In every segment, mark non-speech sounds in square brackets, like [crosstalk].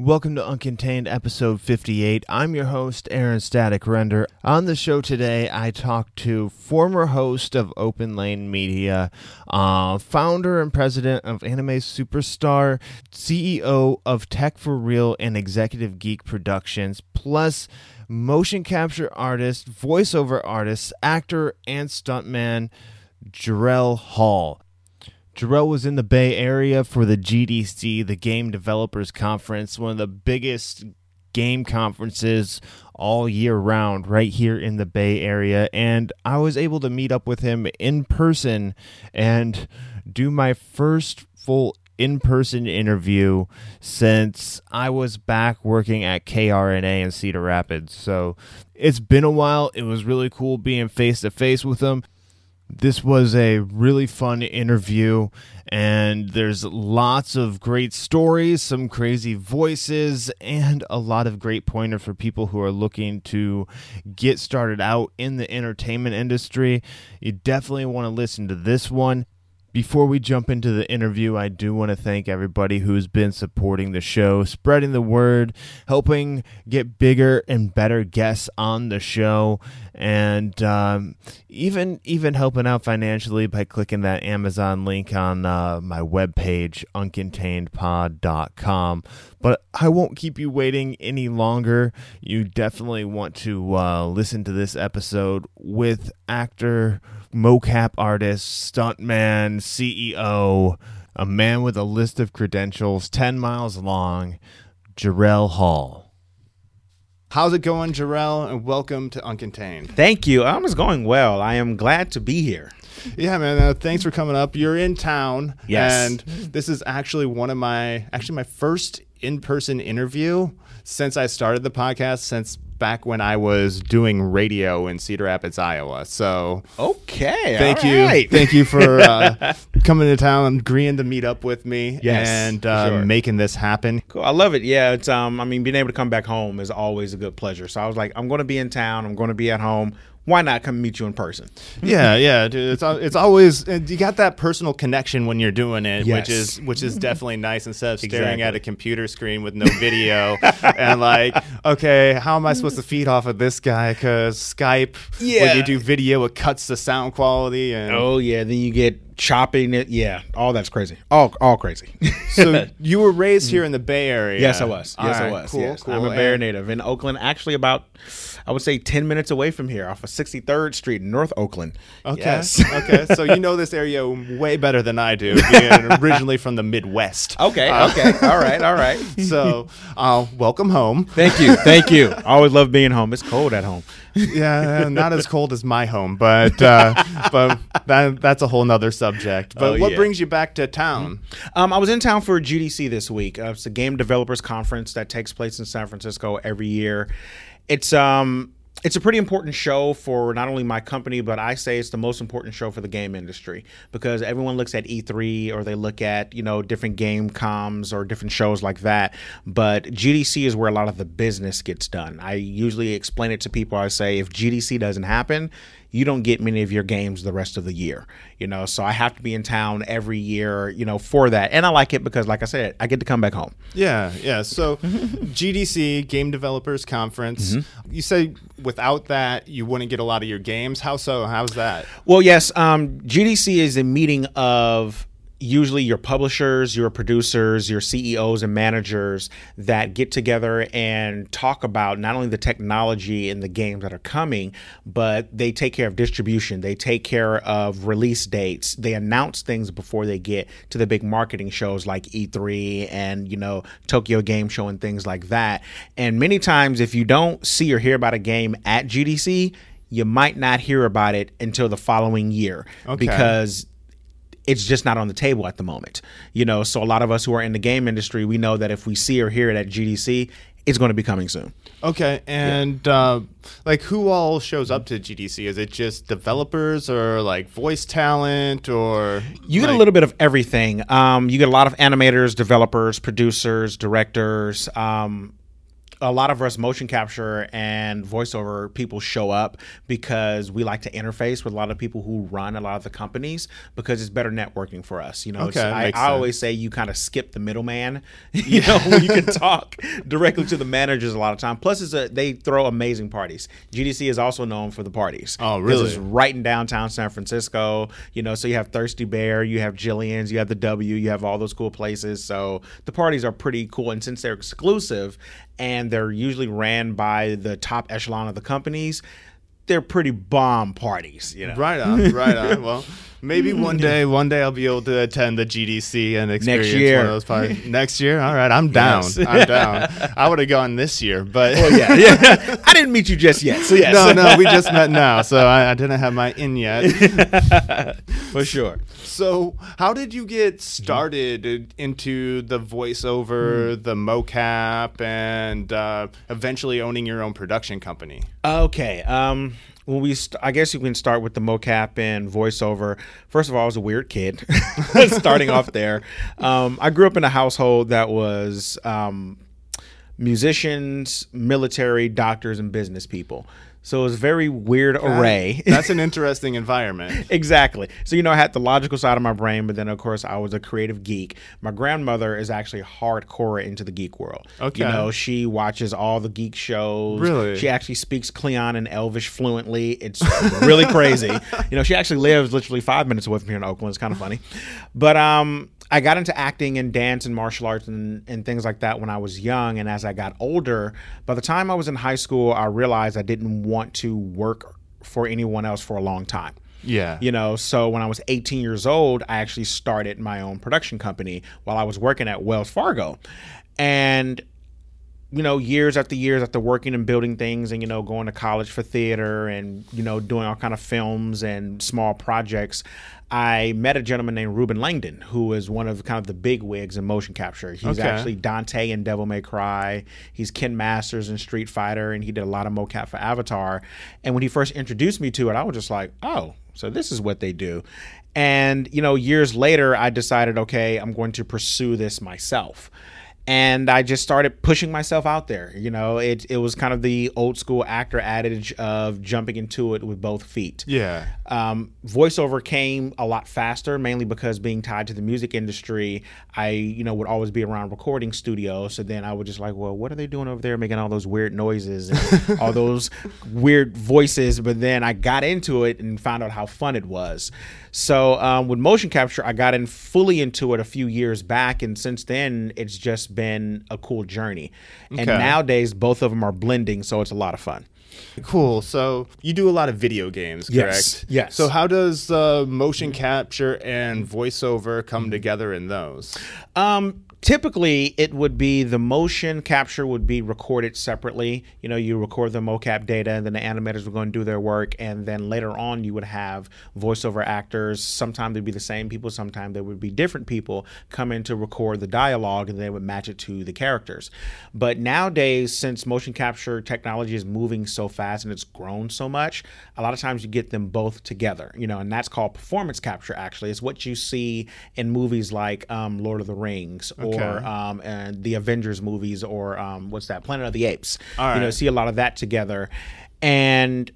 Welcome to Uncontained episode 58. I'm your host, Aaron Static Render. On the show today, I talked to former host of Open Lane Media, uh, founder and president of Anime Superstar, CEO of Tech for Real and Executive Geek Productions, plus motion capture artist, voiceover artist, actor, and stuntman, Jarrell Hall. Jarrell was in the Bay Area for the GDC, the Game Developers Conference, one of the biggest game conferences all year round right here in the Bay Area. And I was able to meet up with him in person and do my first full in person interview since I was back working at KRNA in Cedar Rapids. So it's been a while. It was really cool being face to face with him this was a really fun interview and there's lots of great stories some crazy voices and a lot of great pointers for people who are looking to get started out in the entertainment industry. You definitely want to listen to this one before we jump into the interview, I do want to thank everybody who's been supporting the show, spreading the word, helping get bigger and better guests on the show, and um, even even helping out financially by clicking that Amazon link on uh, my webpage, uncontainedpod.com. But I won't keep you waiting any longer. You definitely want to uh, listen to this episode with actor mocap artist, stuntman, CEO, a man with a list of credentials 10 miles long, Jarrell Hall. How's it going, Jarrell? And welcome to Uncontained. Thank you. I'm it's going well. I am glad to be here. Yeah, man. Uh, thanks for coming up. You're in town. Yes. And this is actually one of my, actually, my first in person interview since I started the podcast, since back when I was doing radio in Cedar Rapids, Iowa. So okay, thank you, right. thank you for uh, [laughs] coming to town, and agreeing to meet up with me, yes, and uh, sure. making this happen. Cool. I love it. Yeah, it's um, I mean, being able to come back home is always a good pleasure. So I was like, I'm going to be in town. I'm going to be at home why not come meet you in person? yeah, yeah, dude. It's it's always you got that personal connection when you're doing it, yes. which is which is definitely nice instead of staring exactly. at a computer screen with no video and like, okay, how am I supposed to feed off of this guy? Because Skype, yeah. when you do video, it cuts the sound quality. And oh yeah, then you get chopping it. Yeah, all that's crazy. All all crazy. so you were raised here in the Bay Area. Yes, I was. Yes, right, I was. Cool, yes. cool. I'm a Bay Area native in Oakland. Actually, about I would say 10 minutes away from here off of 63rd Street in North Oakland. Okay. Yes. okay. So [laughs] you know this area way better than I do, being originally from the Midwest. [laughs] Okay. Uh, okay. All right. All right. [laughs] So uh, welcome home. Thank you. Thank you. I always love being home. It's cold at home. yeah, not as cold as my home, but uh, but that, that's a whole nother subject. But oh, what yeah. brings you back to town? Um, I was in town for GDC this week. Uh, it's a game developers conference that takes place in San Francisco every year it's um it's a pretty important show for not only my company, but I say it's the most important show for the game industry because everyone looks at E3 or they look at, you know, different game comms or different shows like that. But GDC is where a lot of the business gets done. I usually explain it to people. I say, if GDC doesn't happen, you don't get many of your games the rest of the year you know? So i have to be in town every year you know for that. And i like it because like i said i get to come back home. Yeah yeah. So [laughs] gdc game developers conference. Mm-hmm. you say without that you wouldn't get a lot of your games. How so? How's that? Well yes um, gdc is a meeting of usually your publishers, your producers, your CEOs and managers that get together and talk about not only the technology and the games that are coming, but they take care of distribution, they take care of release dates, they announce things before they get to the big marketing shows like E3 and, you know, Tokyo Game Show and things like that. And many times if you don't see or hear about a game at GDC, you might not hear about it until the following year okay. because it's just not on the table at the moment. You know, so a lot of us who are in the game industry, we know that if we see or hear it at GDC, it's going to be coming soon. Okay, and yeah. uh, like who all shows up to GDC? Is it just developers or like voice talent or you get like- a little bit of everything. Um, you get a lot of animators, developers, producers, directors. Um, a lot of us motion capture and voiceover people show up because we like to interface with a lot of people who run a lot of the companies because it's better networking for us. You know, Okay, I, I always say you kind of skip the middleman. [laughs] you know, when you can [laughs] talk directly to the managers a lot of time. Plus, it's a, they throw amazing parties. GDC is also known for the parties. Oh, really? It's right in downtown San Francisco. You know, so you have Thirsty Bear, you have Jillian's, you have the W, you have all those cool places. So the parties are pretty cool, and since they're exclusive and they're usually ran by the top echelon of the companies, they're pretty bomb parties. You know, Right on, right on. [laughs] Well, maybe one day, one day I'll be able to attend the GDC and experience year. one of those parties. [laughs] Next year, all right, I'm down. Yes. I'm down. I would have gone this year, but Oh yeah, [laughs] yeah. I didn't meet you just yet, so yes, no, no, we just met now, so I, I didn't have my in yet. For sure. So, how did you get started into the voiceover, the mocap, and uh, eventually owning your own production company? Okay. Um. Well, we st- I guess you can start with the mocap and voiceover. First of all, I was a weird kid. [laughs] Starting off there, um, I grew up in a household that was um, musicians, military, doctors, and business people. So it was a very weird array. [laughs] That's an [laughs] interesting environment. exactly. So you know, I had the logical side of my brain, but then of course I was a creative geek. My grandmother is actually hardcore into the geek world. Okay. You know, she watches all the geek shows. Really? She actually speaks Klingon and Elvish fluently. It's really crazy. [laughs] You know, she actually lives literally five minutes away from here in Oakland. It's kind of funny. But um I got into acting and dance and martial arts and, and things like that when I was young. And as I got older, by the time I was in high school, I realized I didn't want to work for anyone else for a long time. Yeah. You know, so when I was 18 years old, I actually started my own production company while I was working at Wells Fargo. And you know, years after years after working and building things and, you know, going to college for theater and, you know, doing all kind of films and small projects, I met a gentleman named Ruben Langdon, who is one of kind of the big wigs in motion capture. He's Okay. actually Dante in Devil May Cry. He's Ken Masters in Street Fighter, and he did a lot of mocap for Avatar. And when he first introduced me to it, I was just like, oh, so this is what they do. And, you know, years later, I decided, okay, I'm going to pursue this myself and I just started pushing myself out there. You know, it it was kind of the old school actor adage of jumping into it with both feet. Yeah. Um, voiceover came a lot faster, mainly because being tied to the music industry, I you know would always be around recording studios. So then I would just like, well, what are they doing over there, making all those weird noises and [laughs] all those weird voices? But then I got into it and found out how fun it was. So um, with motion capture, I got in fully into it a few years back, and since then it's just been a cool journey. And nowadays both of them are blending, so it's a lot of fun. Cool. So you do a lot of video games, correct? Yes, yes. So how does uh, motion capture and voiceover come together in those? Um, typically, it would be the motion capture would be recorded separately. You know, you record the mocap data, and then the animators would go and do their work, and then later on, you would have voiceover actors. Sometimes they'd be the same people, sometimes they would be different people come in to record the dialogue, and they would match it to the characters. But nowadays, since motion capture technology is moving so fast and it's grown so much, a lot of times you get them both together. You know, and that's called performance capture. Actually, it's what you see in movies like um, Lord of the Rings Okay. um, and the Avengers movies or um, what's that Planet of the Apes. You know, see a lot of that together, and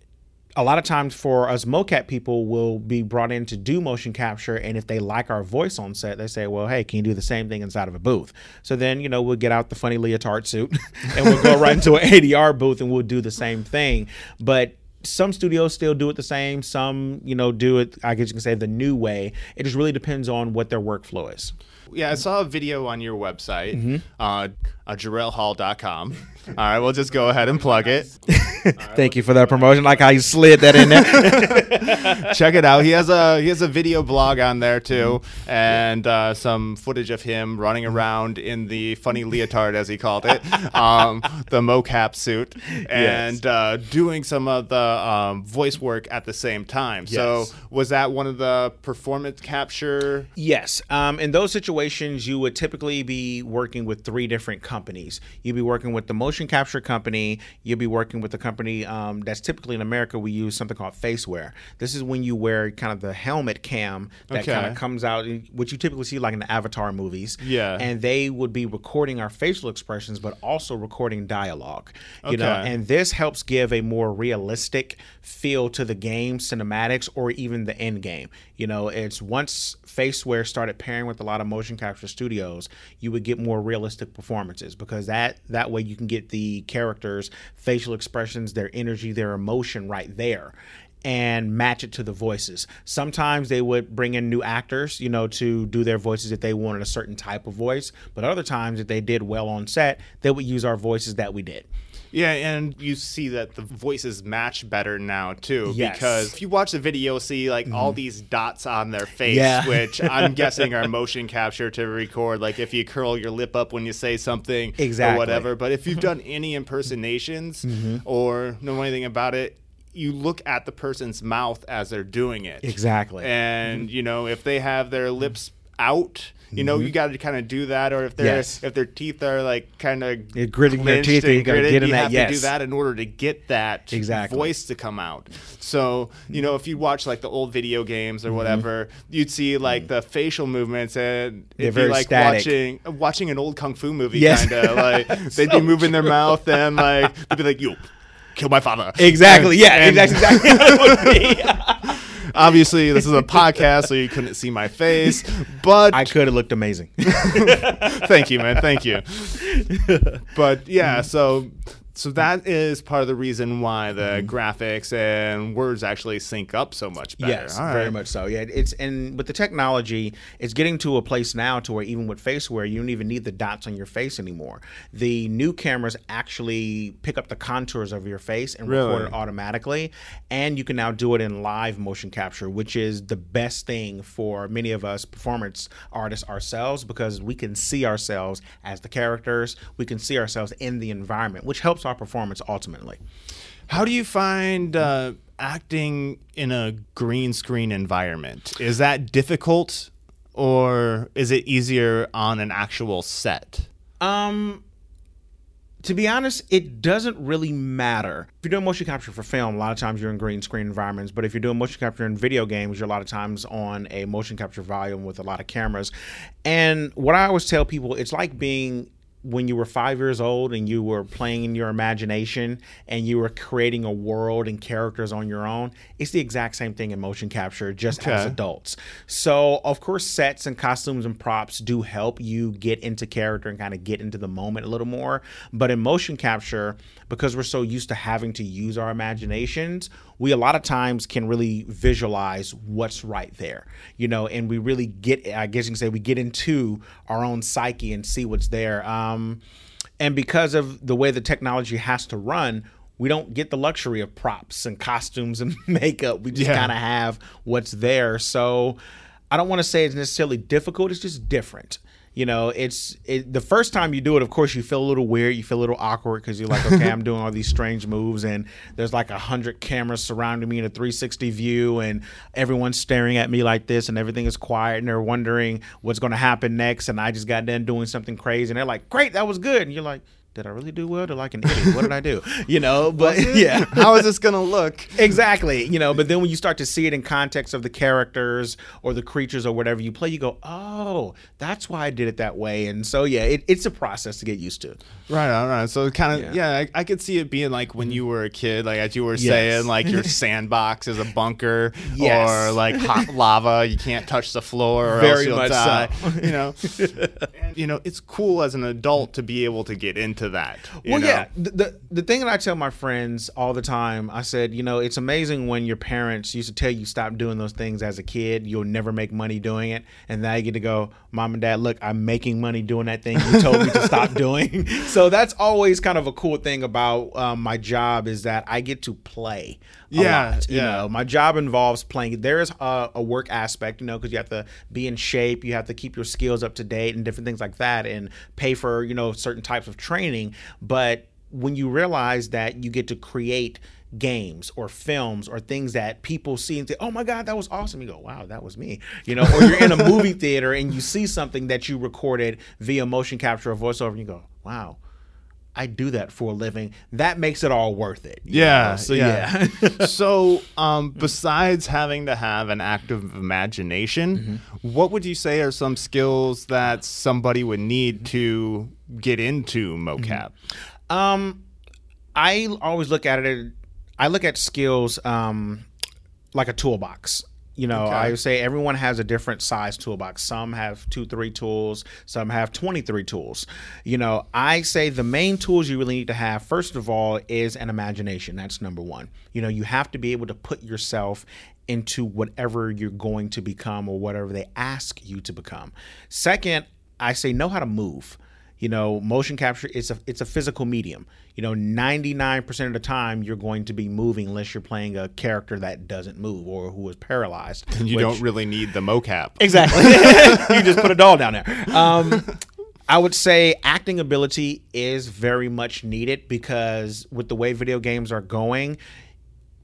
a lot of times for us mocap people will be brought in to do motion capture and if they like our voice on set they say well hey can you do the same thing inside of a booth? So then you know we'll get out the funny leotard suit [laughs] and we'll go right into an adr booth and we'll do the same thing. But some studios still do it the same. Some you know do it i guess you can say the new way. It just really depends on what their workflow is Yeah, I saw a video on your website, Mm-hmm. uh, uh, JarrellHall.com. All right, we'll just go ahead and plug it. [laughs] thank you for that promotion like how you slid that in there [laughs] Check it out. He has a he has a video blog on there too, and uh, some footage of him running around in the funny leotard, as he called it, um, the mocap suit, and uh, doing some of the um, voice work at the same time. So was that one of the performance capture? Yes. Um, in those situations, you would typically be working with three different companies. You'd be working with the motion capture company, you'll be working with the company um, that's typically in America. We use something called Faceware. This is when you wear kind of the helmet cam that Okay. kind of comes out, which you typically see like in the Avatar movies. Yeah. and they would be recording our facial expressions, but also recording dialogue. You know, and this helps give a more realistic feel to the game, cinematics, or even the end game. You know, it's once Faceware started pairing with a lot of motion capture studios, you would get more realistic performances because that that way you can get the characters' facial expressions, their energy, their emotion right there and match it to the voices. Sometimes they would bring in new actors, you know, to do their voices if they wanted a certain type of voice. But other times, if they did well on set, they would use our voices that we did. Yeah, and you see that the voices match better now too. Yes. Because if you watch the video, you'll see like all mm-hmm. these dots on their face, Yeah. [laughs] which I'm [laughs] guessing are motion capture to record. Like if you curl your lip up when you say something Exactly. or whatever. But if you've [laughs] done any impersonations mm-hmm. or know anything about it, you look at the person's mouth as they're doing it. Exactly. And mm-hmm. you know, if they have their lips out, you know, you got to kind of do that. Or if their Yes. if their teeth are like kind of Yeah, gritting their teeth, you gotta get in you that have to do that in order to get that Exactly. voice to come out. So you know, if you watch like the old video games or Mm-hmm. whatever, you'd see like the facial movements and it'd be like static. watching watching an old kung fu movie. Yes. Kind of [laughs] like they'd be moving their mouth and like they'd be like, "You kill my father." Exactly. Yeah. [laughs] And- That's exactly [laughs] how it would be. Obviously, this is a podcast, so you couldn't see my face, but I could have looked amazing. [laughs] thank you, man. Thank you. [laughs] But yeah, so so that is part of the reason why the graphics and words actually sync up so much better. Yes, All very much so. Yeah, it's and with the technology, it's getting to a place now to where even with Faceware, you don't even need the dots on your face anymore. The new cameras actually pick up the contours of your face and record it automatically, and you can now do it in live motion capture, which is the best thing for many of us performance artists ourselves because we can see ourselves as the characters, we can see ourselves in the environment, which helps our performance ultimately. How do you find uh, acting in a green screen environment? Is that difficult, or is it easier on an actual set? Um, to be honest, it doesn't really matter. If you're doing motion capture for film, a lot of times you're in green screen environments. But if you're doing motion capture in video games, you're a lot of times on a motion capture volume with a lot of cameras. And what I always tell people, it's like being when you were five years old and you were playing in your imagination and you were creating a world and characters on your own. It's the exact same thing in motion capture, just as adults. So, of course, sets and costumes and props do help you get into character and kind of get into the moment a little more. But in motion capture, because we're so used to having to use our imaginations, we a lot of times can really visualize what's right there, you know, and we really get, I guess you can say, we get into our own psyche and see what's there. Um, and because of the way the technology has to run, we don't get the luxury of props and costumes and [laughs] makeup. We just Yeah. kind of have what's there. So I don't want to say it's necessarily difficult. It's just different. You know, it's it, the first time you do it. Of course, you feel a little weird. You feel a little awkward because you're like, okay, I'm [laughs] doing all these strange moves, and there's like a hundred cameras surrounding me in a 360 view, and everyone's staring at me like this, and everything is quiet, and they're wondering what's going to happen next. And I just got done doing something crazy, and they're like, "Great, that was good," and you're like. Did I really do well? They're like an idiot. What did I do? [laughs] You know, but yeah. [laughs] How is this gonna look? Exactly. You know, but then when you start to see it in context of the characters or the creatures or whatever you play, you go, oh, that's why I did it that way. And so, yeah, it, it's a process to get used to. Right on, right. So kind of, Yeah. Mm-hmm. yeah, I, I could see it being like when you were a kid, like as you were Yes. saying, like your [laughs] sandbox is a bunker, Yes. or like hot lava, you can't touch the floor, or else you'll die. so. You know, and, you know, it's cool as an adult to be able to get into that. you Well, know? yeah. The, the the thing that I tell my friends all the time, I said, you know, it's amazing when your parents used to tell you stop doing those things as a kid. You'll never make money doing it, and now you get to go, mom and dad, look, I'm making money doing that thing you told me to stop [laughs] doing. So that's always kind of a cool thing about um, my job is that I get to play. A Yeah, lot, you yeah. know, my job involves playing. There is a, a work aspect, you know, because you have to be in shape, you have to keep your skills up to date, and different things like that, and pay for you know certain types of training. But when you realize that you get to create games or films or things that people see and say, "Oh my God, that was awesome!" You go, "Wow, that was me," you know. Or you're in a movie theater and you see something that you recorded via motion capture or voiceover, and you go, "Wow." I do that for a living. That makes it all worth it. Yeah. know? So yeah. [laughs] so, um, besides having to have an active imagination, Mm-hmm. what would you say are some skills that somebody would need to get into mocap? Um, I always look at it. I look at skills um, like a toolbox. You know, Okay. I would say everyone has a different size toolbox. Some have two, three tools. Some have 23 tools. You know, I say the main tools you really need to have, first of all, is an imagination. That's number one. You know, you have to be able to put yourself into whatever you're going to become or whatever they ask you to become. Second, I say know how to move you know motion capture it's a it's a physical medium you know 99% of the time you're going to be moving unless you're playing a character that doesn't move or who is paralyzed And you which- don't really need the mocap. exactly [laughs] [laughs] you just put a doll down there um I would say acting ability is very much needed because with the way video games are going,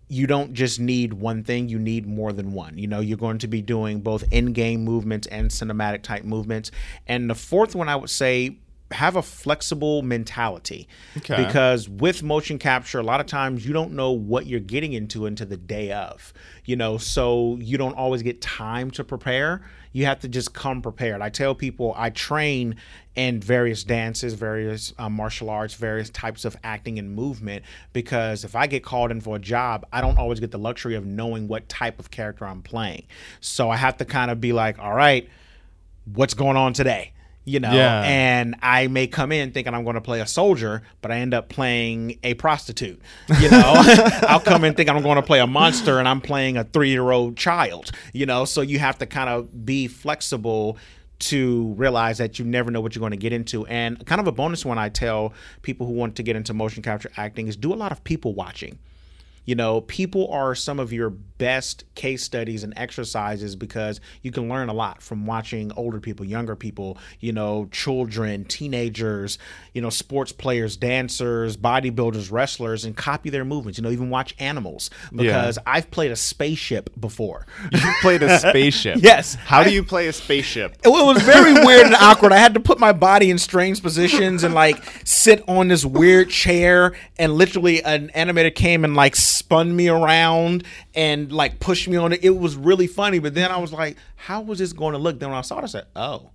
you don't just need one thing, you need more than one. You know, you're going to be doing both in game movements and cinematic type movements. And the fourth one, I would say, have a flexible mentality. Okay. Because with motion capture, a lot of times you don't know what you're getting into until the day of, you know, so you don't always get time to prepare. You have to just come prepared. I tell people I train in various dances, various uh, martial arts, various types of acting and movement because if I get called in for a job, I don't always get the luxury of knowing what type of character I'm playing. So I have to kind of be like, all right, what's going on today? You know, Yeah. and I may come in thinking I'm going to play a soldier, but I end up playing a prostitute. You know, [laughs] I'll come in thinking I'm going to play a monster, and I'm playing a three year old child. You know, so you have to kind of be flexible to realize that you never know what you're going to get into. And kind of a bonus one I tell people who want to get into motion capture acting is do a lot of people watching. You know, people are some of your best case studies and exercises because you can learn a lot from watching older people, younger people, you know, children, teenagers, you know, sports players, dancers, bodybuilders, wrestlers, and copy their movements. You know, even watch animals because I've played a spaceship before. You played a spaceship. [laughs] Yes. How do you play a spaceship? It was very [laughs] weird and awkward. I had to put my body in strange positions and like sit on this weird chair, and literally an animator came and like spun me around and like pushed me on it. It was really funny, but then I was like, "How was this going to look?" Then when I saw it, I said, "Oh."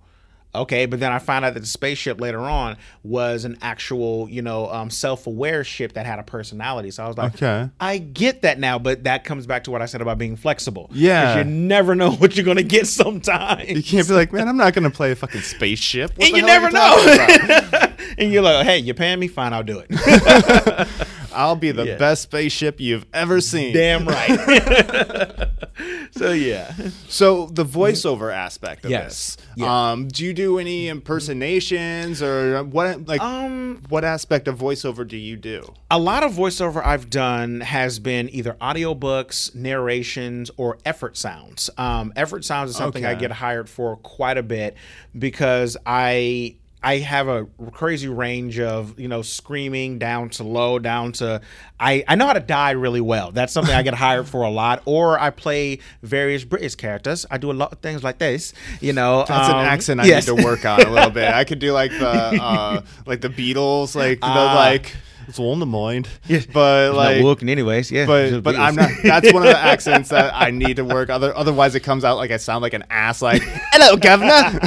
Okay, but then I found out that the spaceship later on was an actual, you know, um, self-aware ship that had a personality. So I was like, Okay. I get that now, but that comes back to what I said about being flexible Yeah. you never know [laughs] what you're gonna get sometimes. You can't be like, man, I'm not going to play a fucking spaceship. What and you never talking know. [laughs] and you're like, hey, you're paying me? Fine, I'll do it. [laughs] I'll be the Yeah. best spaceship you've ever seen. Damn right. [laughs] so yeah. So the voiceover aspect of Yes. this. Yeah. Um, do you do any impersonations or what? Like, Um, what aspect of voiceover do you do? a lot of voiceover I've done has been either audiobooks, narrations, or effort sounds. Um, effort sounds is something I get hired for quite a bit because I I have a crazy range of you know screaming down to low down to I I know how to die really well. That's something I get [laughs] hired for a lot. Or I play various British characters. I do a lot of things like this. You know, That's um, an accent I yes. need to work on a little bit. I could do like the [laughs] uh, like the Beatles, like the Ah. like. It's on the mind, [laughs] Yeah. but Not like, working anyways. Yeah, but but I'm not. [laughs] That's one of the accents that I need to work. Other otherwise, it comes out like I sound like an ass. Like, [laughs] hello, governor.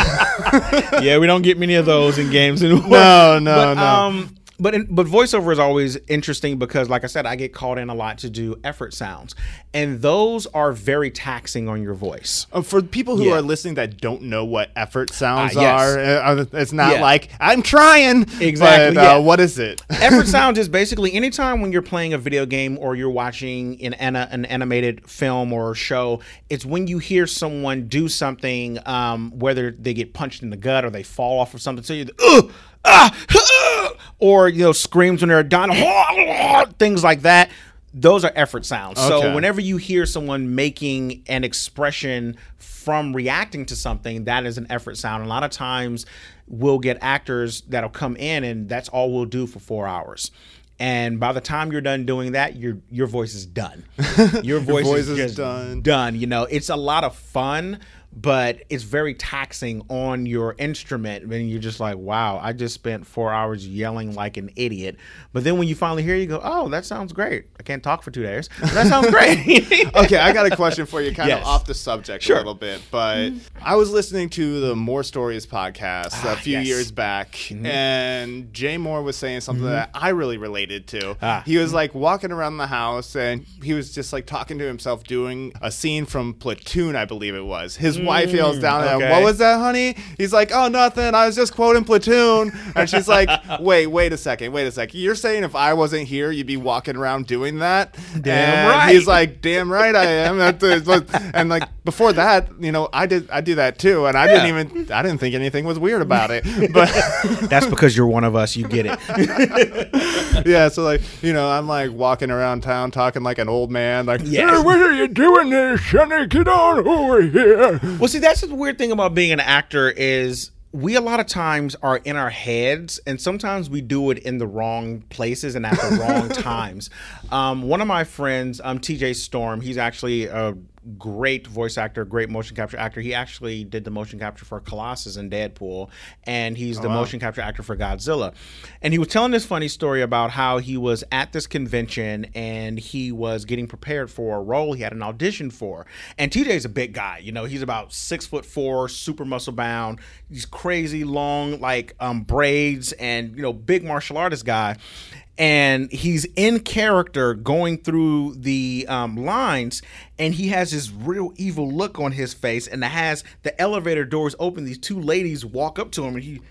yeah, we don't get many of those in games anymore. No, no, but, no. Um, but in, but voiceover is always interesting because, like I said, I get called in a lot to do effort sounds, and those are very taxing on your voice. Uh, For people who Yeah. are listening that don't know what effort sounds Ah, yes. are, uh, it's not Yeah. like I'm trying. Exactly, But, yeah. uh, what is it? [laughs] effort sounds is basically anytime when you're playing a video game or you're watching an, an animated film or show, it's when you hear someone do something, um, whether they get punched in the gut or they fall off of something, so you, Ugh, ah, [laughs] ah," or you know, screams when they're done, [laughs] things like that. Those are effort sounds. So whenever you hear someone making an expression from reacting to something, that is an effort sound. A lot of times we'll get actors that'll come in and that's all we'll do for four hours. And by the time you're done doing that, your your voice is done. [laughs] Your voice, voice is, is done. done. You know, it's a lot of fun, but it's very taxing on your instrument. And you're just like, wow, I just spent four hours yelling like an idiot. But then when you finally hear, it, you go, oh, that sounds great. I can't talk for two days. That sounds great. [laughs] okay, I got a question for you, kind Yes. of off the subject Sure. a little bit, but I was listening to the Mohr Stories podcast a Ah, few yes. Mm-hmm. years back, and Jay Mohr was saying something that I really related to. Ah. He was like walking around the house, and he was just like talking to himself, doing a scene from Platoon, I believe it was. His wife yells down at him, okay. "What was that, honey?" He's like, "Oh, nothing. I was just quoting Platoon," and she's like, [laughs] "Wait, wait a second, wait a second. You're saying if I wasn't here, you'd be walking around doing that?" Damn And right. He's like, "Damn right I am." [laughs] And like before that, you know, I did I do that too, and I didn't even I didn't think anything was weird about it. [laughs] But That's because you're one of us. You get it. yeah, so like you know, I'm like walking around town talking like an old man, like, Yes. "Hey, what are you doing there, Sonny? Get on over here." Well, see, that's the weird thing about being an actor is we a lot of times are in our heads, and sometimes we do it in the wrong places and at the wrong [laughs] times. Um, one of my friends, um, TJ Storm, he's actually a great voice actor, great motion capture actor. He actually did the motion capture for Colossus and Deadpool, and he's the motion capture actor for Godzilla. And he was telling this funny story about how he was at this convention and he was getting prepared for a role he had an audition for. And TJ's a big guy, you know, he's about six foot four, super muscle bound, these crazy long like um, braids, and you know, big martial artist guy and he's in character going through the um, lines and he has this real evil look on his face and has the elevator doors open. These two ladies walk up to him and he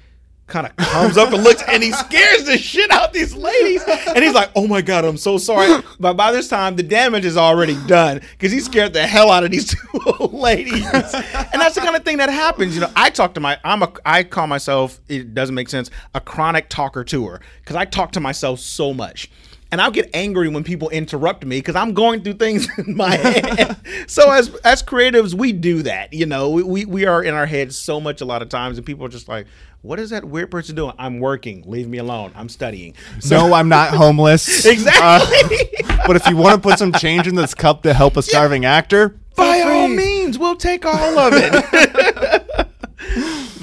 kind of comes up and looks and he scares the shit out these ladies. And he's like oh my god i'm so sorry. But by this time the damage is already done because he scared the hell out of these [laughs] two old ladies. And that's the kind of thing that happens you know. I talk to my i'm a i call myself it doesn't make sense a chronic talker tour because i talk to myself so much and I'll get angry when people interrupt me because I'm going through things [laughs] in my head. [laughs] so as as creatives, we do that. You know, we, we are in our heads so much a lot of times, and people are just like, "What is that weird person doing?" I'm working. Leave me alone. I'm studying. No, I'm not [laughs] homeless. Exactly. Uh, but if you want to put some change in this cup to help a starving actor, By all means, we'll take all of it.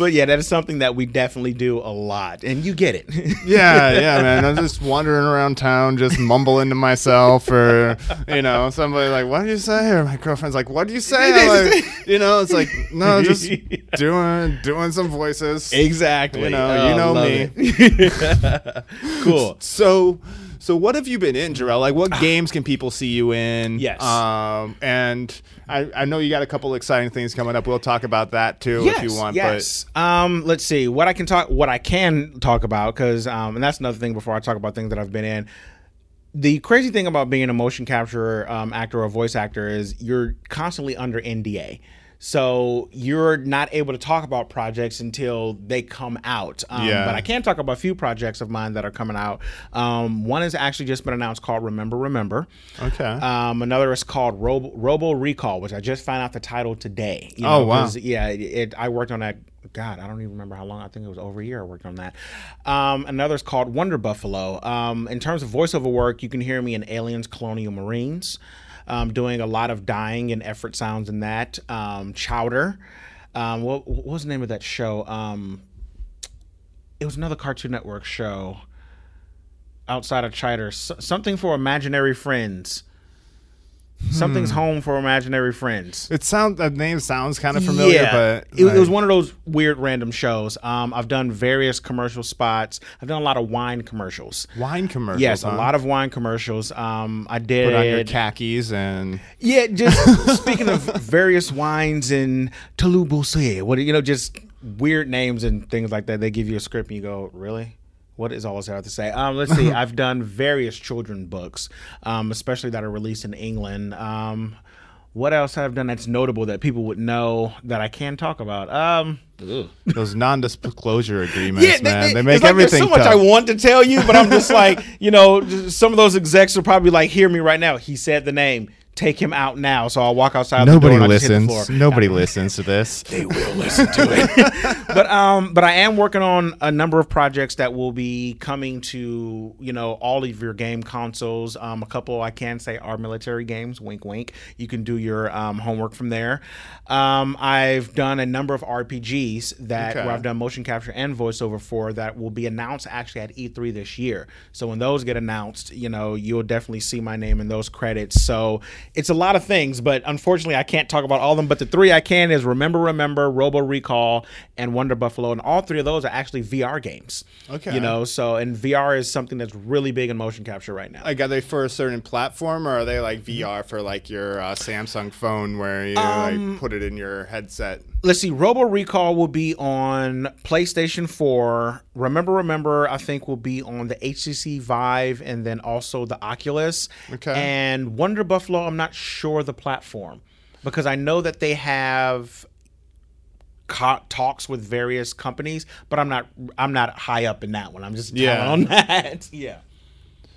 But yeah, that is something that we definitely do a lot, and you get it. [laughs] Yeah, yeah, man. I'm just [laughs] wandering around town, just mumbling to myself, or you know, somebody like, "What did you say?" Or my girlfriend's like, "What did you say?" Like, you know, it's like, [laughs] no, just doing doing some voices. exactly. You know, Oh, you know me. cool. So, so what have you been in, Jarrell? Like, what [sighs] games can people see you in? Yes. Um, and I, I know you got a couple exciting things coming up. We'll talk about that too if you want. Yes. Um, let's see what I can talk. What I can talk about because, um, and that's another thing before I talk about things that I've been in. The crazy thing about being a motion capture um, actor or voice actor is you're constantly under NDA. So you're not able to talk about projects until they come out. Um, Yeah. But I can talk about a few projects of mine that are coming out. Um, one has actually just been announced called Remember Remember. Okay. Um, another is called Robo, Robo Recall, which I just found out the title today. You Oh, wow. 'cause, Yeah, it, it, I worked on that. God, I don't even remember how long. I think it was over a year I worked on that. Um, another is called Wonder Buffalo. Um, in terms of voiceover work, you can hear me in Aliens, Colonial Marines, um, doing a lot of dying and effort sounds in that. Um, Chowder. Um, what, what was the name of that show? Um, it was another Cartoon Network show outside of Chowder. S- something for imaginary friends. Something's Hmm. home for imaginary friends. it sounds that name sounds kind of familiar, but it, it was one of those weird random shows. Um, I've done various commercial spots. I've done a lot of wine commercials. wine commercials. Yes, a lot of wine commercials. Um, I did. Put on your khakis and Yeah, just [laughs] speaking of various wines in Toulouse, what you know, just weird names and things like that. They give you a script and you go, really? What is all this I have to say? Um, let's see. I've done various children books, um, especially that are released in England. Um, what else have I done that's notable that people would know that I can talk about? Um, those non-disclosure agreements, they- man. They, they- make like everything There's so much. I want to tell you, but I'm just [laughs] like, you know, some of those execs will probably like hear me right now. He said the name. Take him out now. So I'll walk outside. Nobody the door and I'll just hit the listens. floor. Nobody listens to this. They will listen to it. [laughs] but um, but I am working on a number of projects that will be coming to you know all of your game consoles. Um, a couple I can say are military games. Wink, wink. You can do your um, homework from there. Um, I've done a number of RPGs that Okay. where I've done motion capture and voiceover for that will be announced actually at E3 this year. So when those get announced, you know you'll definitely see my name in those credits. So it's a lot of things, but unfortunately I can't talk about all of them. But the three I can is Remember, Remember, Robo Recall, and Wonder Buffalo, and all three of those are actually VR games. Okay. you know, so and VR is something that's really big in motion capture right now. Like, are they for a certain platform, or are they like VR for like your uh, Samsung phone, where you like put it in your headset? let's see robo recall will be on playstation 4 remember remember i think will be on the htc vive and then also the oculus Okay. and wonder buffalo i'm not sure the platform because i know that they have co- talks with various companies but i'm not i'm not high up in that one i'm just Yeah. on [laughs] that yeah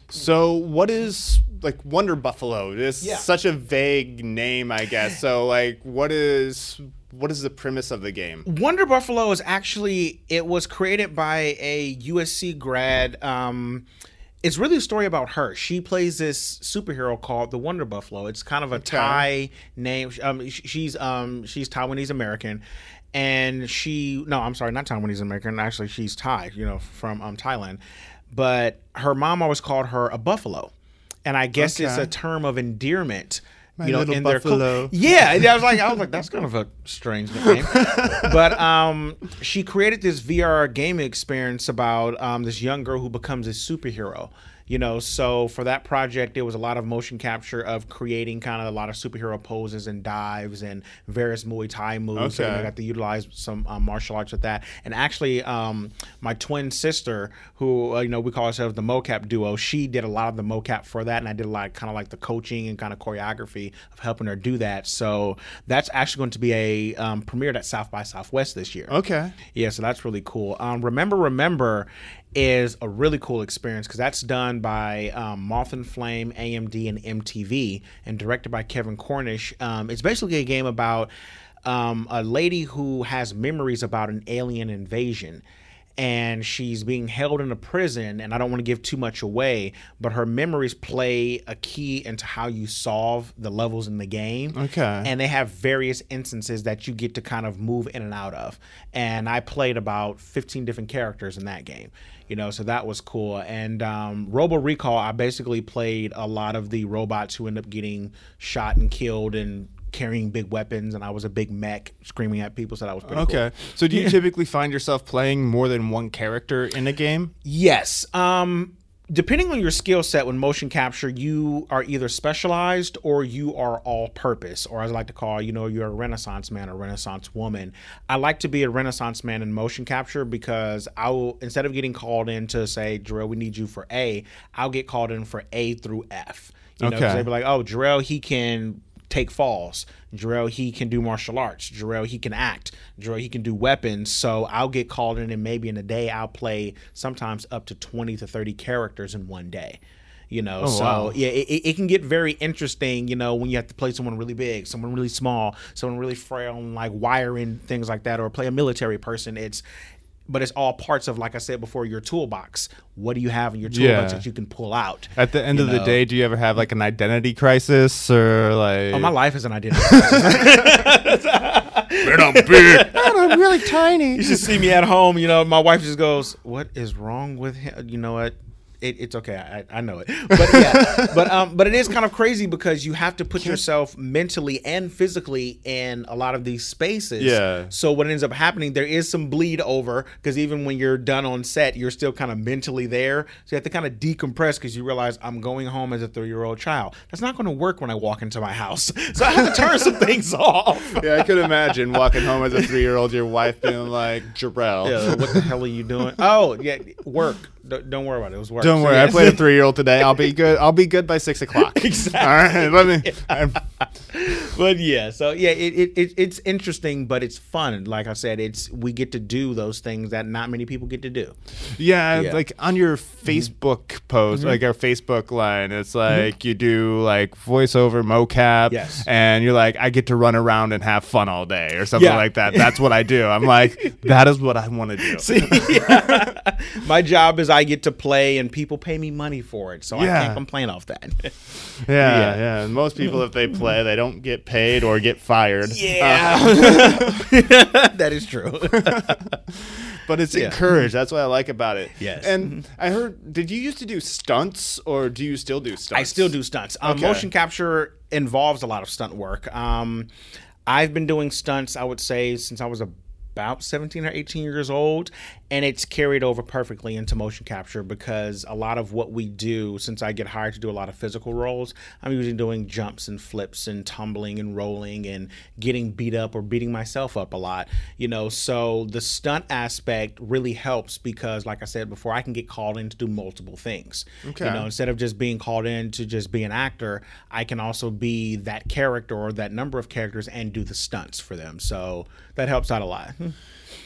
So, what is like Wonder Buffalo? It's Yeah. such a vague name, I guess. So, like, what is what is the premise of the game? Wonder Buffalo is actually it was created by a USC grad. Um, it's really a story about her. She plays this superhero called the Wonder Buffalo. It's kind of a Thai name. Um, she's um, she's Taiwanese American, and she no, I'm sorry, not Taiwanese American. Actually, she's Thai. You know, from um, Thailand. But her mom always called her a buffalo, and I guess it's a term of endearment. My you know, little in their buffalo. yeah, I was like, I was like, that's kind of a strange nickname. [laughs] but um, she created this VR gaming experience about um, this young girl who becomes a superhero. You know, so for that project, it was a lot of motion capture of creating kind of a lot of superhero poses and dives and various Muay Thai moves. Okay. I got to utilize some um, martial arts with that. And actually, um, my twin sister, who uh, you know we call ourselves the mocap duo, she did a lot of the mocap for that, and I did a lot kind of like the coaching and kind of choreography of helping her do that. So that's actually going to be a um, premiered at South by Southwest this year. Okay. Yeah, so that's really cool. Um, remember, remember is a really cool experience because that's done by um, Moth and Flame, AMD, and MTV, and directed by Kevin Cornish. Um, it's basically a game about um, a lady who has memories about an alien invasion. And she's being held in a prison, and I don't want to give too much away, but her memories play a key into how you solve the levels in the game Okay. and they have various instances that you get to kind of move in and out of. And I played about 15 different characters in that game, you know, so that was cool. And um, Robo Recall, I basically played a lot of the robots who end up getting shot and killed and carrying big weapons, and I was a big mech screaming at people, so that was pretty cool. Okay. So, do you typically find yourself playing more than one character in a game? Yes. Um, depending on your skill set when motion capture, you are either specialized or you are all purpose, or as I like to call, you know, you're a renaissance man or renaissance woman. I like to be a renaissance man in motion capture because I will, instead of getting called in to say, Jarrell, we need you for A, I'll get called in for A through F. You know, Okay. they'd be like, oh, Jarrell, he can take falls. Jarrell, he can do martial arts. Jarrell, he can act. Jarrell, he can do weapons. So I'll get called in, and maybe in a day, I'll play sometimes up to 20 to 30 characters in one day. You know, oh, so wow. yeah, it, it- it can get very interesting, you know, when you have to play someone really big, someone really small, someone really frail, and like wiring things like that, or play a military person. It's, but it's all parts of, like I said before, your toolbox. What do you have in your toolbox Yeah. that you can pull out? At the end You of the day, do you ever have like an identity crisis or like? Oh, my life is an identity. [laughs] Man, I'm big. [laughs] I'm really tiny. you should see me at home. You know, my wife just goes, "What is wrong with him?" You know what? It, it's okay. I, I know it, but yeah, [laughs] but um, but it is kind of crazy because you have to put yourself mentally and physically in a lot of these spaces. Yeah. So what ends up happening, there is some bleed over because even when you're done on set, you're still kind of mentally there. So you have to kind of decompress because you realize I'm going home as a three year old child. That's not going to work when I walk into my house. [laughs] So I have to turn some things off. yeah, I could imagine walking home as a three-year-old, your wife being like, "Jarrell, Yeah, what the hell are you doing? Oh, yeah, work. Don't, don't worry about it. It was work. don't So, worry, yeah. I played a [laughs] three-year-old today. I'll be good. I'll be good by six o'clock." [laughs] Exactly. All right, let me. [laughs] But yeah, so yeah, it, it, it it's interesting, but it's fun. Like I said, it's we get to do those things that not many people get to do. Yeah, Yeah. like on your Facebook mm-hmm. post, mm-hmm. like our Facebook line, it's mm-hmm. like you do like voiceover mocap, Yes. and you're like, I get to run around and have fun all day or something like that. That's what I do. I'm like, that is what I want to do. See, my job is I get to play, and people pay me money for it, so I Yeah. can't complain off that. [laughs] Yeah, Yeah. yeah. And most people, if they play, they don't get paid or get fired. yeah, [laughs] that is true. [laughs] but it's Yeah. encouraged. That's what I like about it. Yes. And I heard, did you used to do stunts, or do you still do stunts? I still do stunts. Um, Motion capture involves a lot of stunt work. Um, I've been doing stunts, I would say, since I was about 17 or 18 years old, and it's carried over perfectly into motion capture because a lot of what we do, since I get hired to do a lot of physical roles, I'm usually doing jumps and flips and tumbling and rolling and getting beat up or beating myself up a lot, you know. So the stunt aspect really helps because, like I said before, I can get called in to do multiple things. Okay. You know, instead of just being called in to just be an actor, I can also be that character or that number of characters and do the stunts for them. So that helps out a lot. [laughs]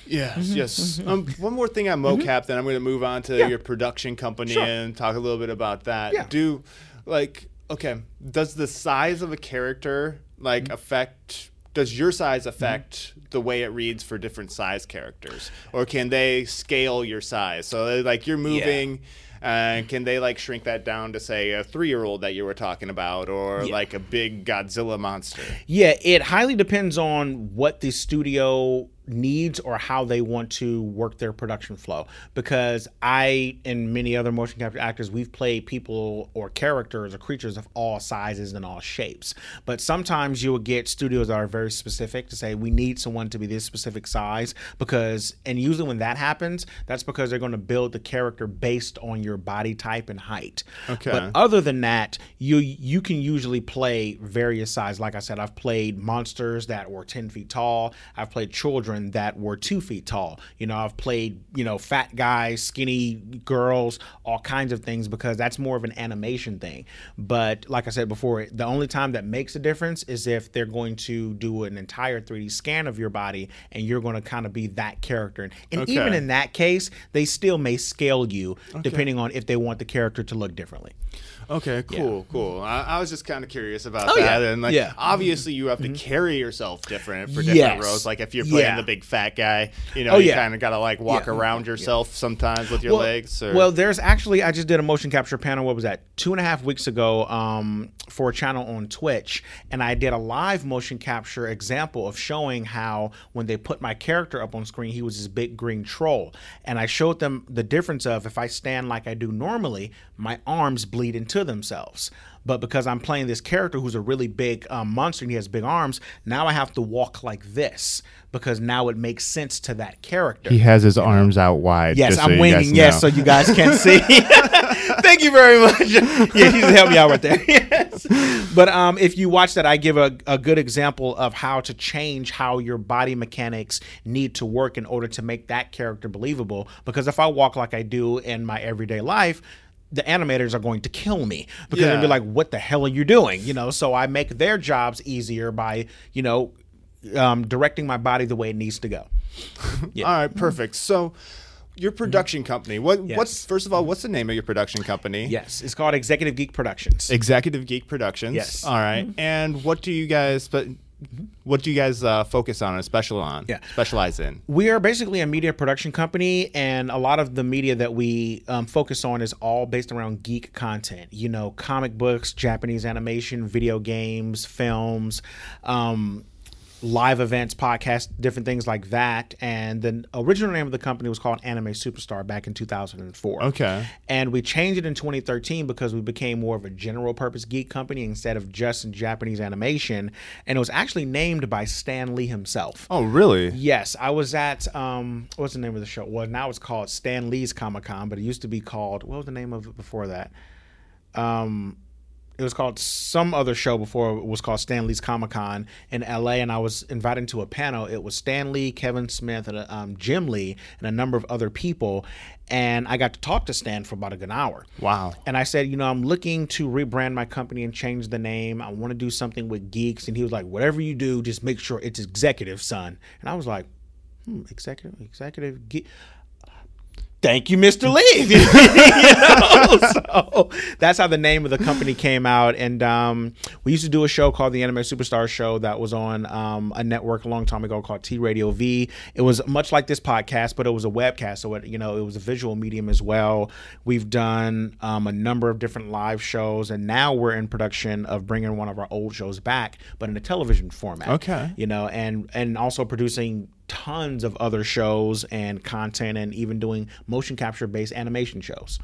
Yes, Mm-hmm. yes. Um, one more thing on mm-hmm. mocap, then I'm going to move on to Yeah. your production company Sure. and talk a little bit about that. Yeah. Do like okay? Does the size of a character like Mm-hmm. affect? Does your size mm-hmm. affect the way it reads for different size characters, or can they scale your size? So uh, like you're moving. And can they like shrink that down to say a three-year-old that you were talking about, or Yeah. like a big Godzilla monster? Yeah, it highly depends on what the studio needs or how they want to work their production flow. Because I and many other motion capture actors, we've played people or characters or creatures of all sizes and all shapes. But sometimes you will get studios that are very specific to say we need someone to be this specific size because and usually when that happens, that's because they're going to build the character based on your body type and height. Okay. But other than that, you you can usually play various sizes. Like I said, I've played monsters that were ten feet tall. I've played children that were two feet tall. You know, I've played you know fat guys, skinny girls, all kinds of things because that's more of an animation thing. But like I said before, the only time that makes a difference is if they're going to do an entire 3D scan of your body and you're going to kind of be that character. And, Okay. even in that case, they still may scale you depending on if they want the character to look differently. Okay, cool, cool. I, I was just kind of curious about Oh, that, yeah. and like, Yeah. obviously, you have to carry yourself different for different Yes. roles. Like, if you're playing Yeah. the big fat guy, you know, Oh, you kind of got to like walk Yeah. around yourself sometimes with your well, legs. Or... Well, there's actually I just did a motion capture panel. What was that? Two and a half weeks ago, um, for a channel on Twitch, and I did a live motion capture example of showing how when they put my character up on screen, he was this big green troll, and I showed them the difference of if I stand like I do normally, my arms bleed into themselves. But because I'm playing this character who's a really big um, monster and he has big arms, now I have to walk like this because now it makes sense to that character. he has his arms out wide. Yes, I'm you guys winging. Yes, know. so you guys can see. [laughs] [laughs] Thank you very much. [laughs] yeah, he's helped me out right there. yes. But um, if you watch that, I give a, a good example of how to change how your body mechanics need to work in order to make that character believable. Because if I walk like I do in my everyday life, the animators are going to kill me because they'll be like, "What the hell are you doing?" You know. So I make their jobs easier by you know um, directing my body the way it needs to go. [laughs] Yeah. All right, perfect. So, your production company. What? Yes. What's first of all? What's the name of your production company? Yes, it's called Executive Geek Productions. Executive Geek Productions. Yes. All right. And what do you guys? But what do you guys uh, focus on and special on? Yeah. Specialize in. We are basically a media production company, and a lot of the media that we um, focus on is all based around geek content. You know, comic books, Japanese animation, video games, films. Um, live events, podcasts, different things like that. And the original name of the company was called Anime Superstar back in 2004. Okay. And we changed it in 2013 because we became more of a general purpose geek company instead of just in Japanese animation. And it was actually named by Stan Lee himself. Oh, really? Yes, I was at um, what's the name of the show? Well, now it's called Stan Lee's Comic Con, but it used to be called what was the name of it before that? Um, it was called some other show before it was called Stan Lee's Comic Con in LA, and I was invited to a panel. It was Stan Lee, Kevin Smith, and um, Jim Lee, and a number of other people. And I got to talk to Stan for about a good hour. Wow. And I said, you know, I'm looking to rebrand my company and change the name. I want to do something with geeks. And he was like, whatever you do, just make sure it's executive, son. And I was like, hmm, executive, executive geek thank you, Mr. Lee. [laughs] you know? So that's how the name of the company came out. And um, we used to do a show called the Anime Superstar Show that was on um, a network a long time ago called T Radio V. It was much like this podcast, but it was a webcast, so it, you know it was a visual medium as well. We've done um, a number of different live shows, and now we're in production of bringing one of our old shows back, but in a television format. Okay. you know, and and also producing tons of other shows and content and even doing motion capture based animation shows.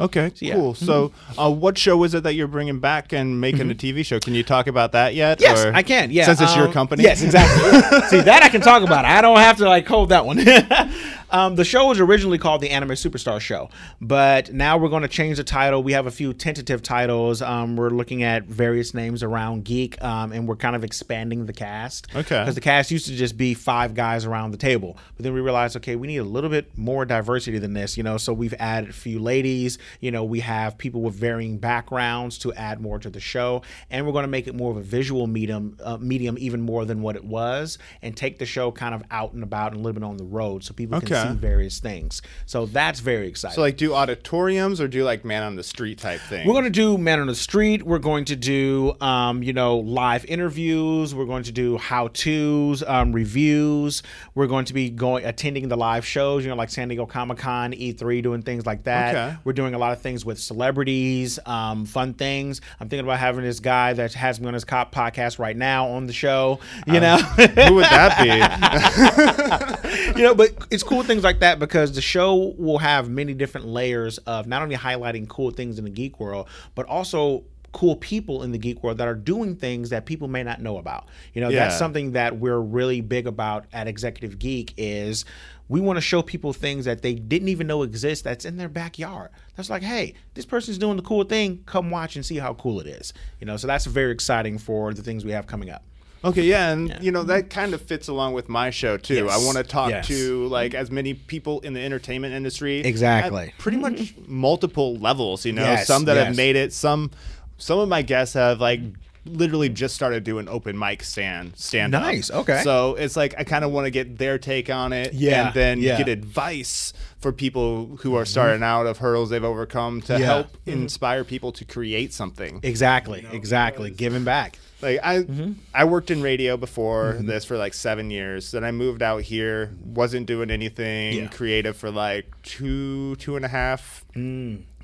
Okay, yeah. cool. So, uh, what show is it that you're bringing back and making a TV show? Can you talk about that yet? Yes, or- I can. Yeah, since it's your um, company. Yes, exactly. [laughs] See that I can talk about. I don't have to like hold that one. [laughs] um, the show was originally called the Anime Superstar Show, but now we're going to change the title. We have a few tentative titles. Um, we're looking at various names around geek, um, and we're kind of expanding the cast. Okay. Because the cast used to just be five guys around the table, but then we realized, okay, we need a little bit more diversity than this. You know, so we've added a few ladies. You know, we have people with varying backgrounds to add more to the show, and we're going to make it more of a visual medium, uh, medium even more than what it was, and take the show kind of out and about and a little bit on the road, so people Okay. can see various things. So that's very exciting. So, like, do auditoriums or do like man on the street type thing? We're going to do Man on the Street. We're going to do, um, you know, live interviews. We're going to do how tos, um, reviews. We're going to be going attending the live shows, you know, like San Diego Comic Con, E3, doing things like that. Okay. We're doing a lot of things with celebrities, um, fun things. I'm thinking about having this guy that has me on his cop podcast right now on the show. You know, Who would that be? [laughs] you know, but it's cool things like that because the show will have many different layers of not only highlighting cool things in the geek world, but also cool people in the geek world that are doing things that people may not know about. You know, that's something that we're really big about at Executive Geek is we want to show people things that they didn't even know exist that's in their backyard. That's like, hey, this person's doing the cool thing. Come watch and see how cool it is. You know, so that's very exciting for the things we have coming up. Okay, yeah, and you know that kind of fits along with my show too. Yes. I want to talk Yes. to like as many people in the entertainment industry, Exactly. at pretty much multiple levels. You know, Yes, some that have made it, some some of my guests have like literally just started doing open mic stand stand up. Nice, okay. So it's like I kind of want to get their take on it, Yeah, and then yeah. get advice for people who are starting out of hurdles they've overcome to Yeah. help mm-hmm. inspire people to create something. Exactly, exactly. Giving back. Like I, Mm-hmm. I worked in radio before this for like seven years. Then I moved out here, wasn't doing anything Yeah. creative for like two, two and a half,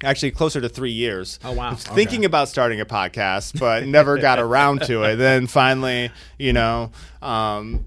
actually closer to three years. Mm. Oh, wow. Was [laughs] Thinking about starting a podcast, but never got around to it. Then finally, you know, um,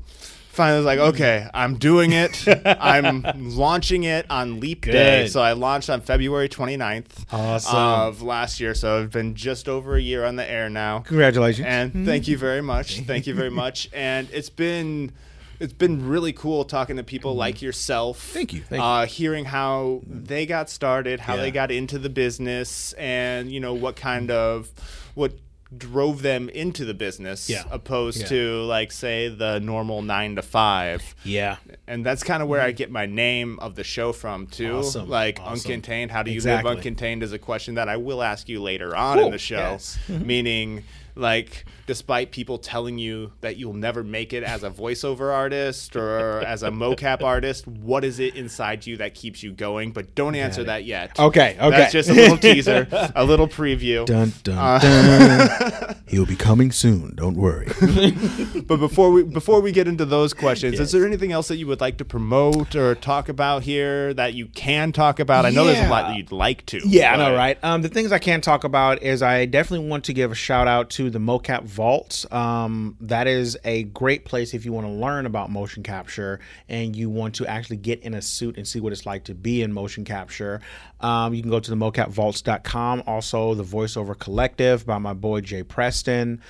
finally was like, okay, I'm doing it. [laughs] I'm launching it on Leap Day. So I launched on February 29th Awesome. of last year. So I've been just over a year on the air now. Congratulations. And thank you very much. Thank you very much. [laughs] And it's been it's been really cool talking to people like yourself. Mm-hmm. Thank you. Thank you. uh, Hearing how they got started, how Yeah. they got into the business, and you know what kind of what drove them into the business Yeah. opposed Yeah. to like say the normal nine to five yeah. and that's kind of where I get my name of the show from too. Mm-hmm. Awesome. Like Awesome. uncontained. How do you Exactly. live uncontained is a question that I will ask you later on Cool. in the show. Yes. Meaning, like, despite people telling you that you'll never make it as a voiceover artist or [laughs] as a mocap artist, what is it inside you that keeps you going? But don't answer that yet. Okay, okay. That's just a little teaser, [laughs] a little preview. Dun dun Uh, dun. [laughs] He'll be coming soon. Don't worry. But before we before we get into those questions, is there anything else that you would like to promote or talk about here that you can talk about? I know there's a lot that you'd like to. Yeah, I know, right? Um, the things I can talk about is I definitely want to give a shout out to the MoCap Vaults. Um, that is a great place if you want to learn about motion capture and you want to actually get in a suit and see what it's like to be in motion capture. Um, you can go to the mocapvaults.com. Also, the Voiceover Collective by my boy Jay Preston.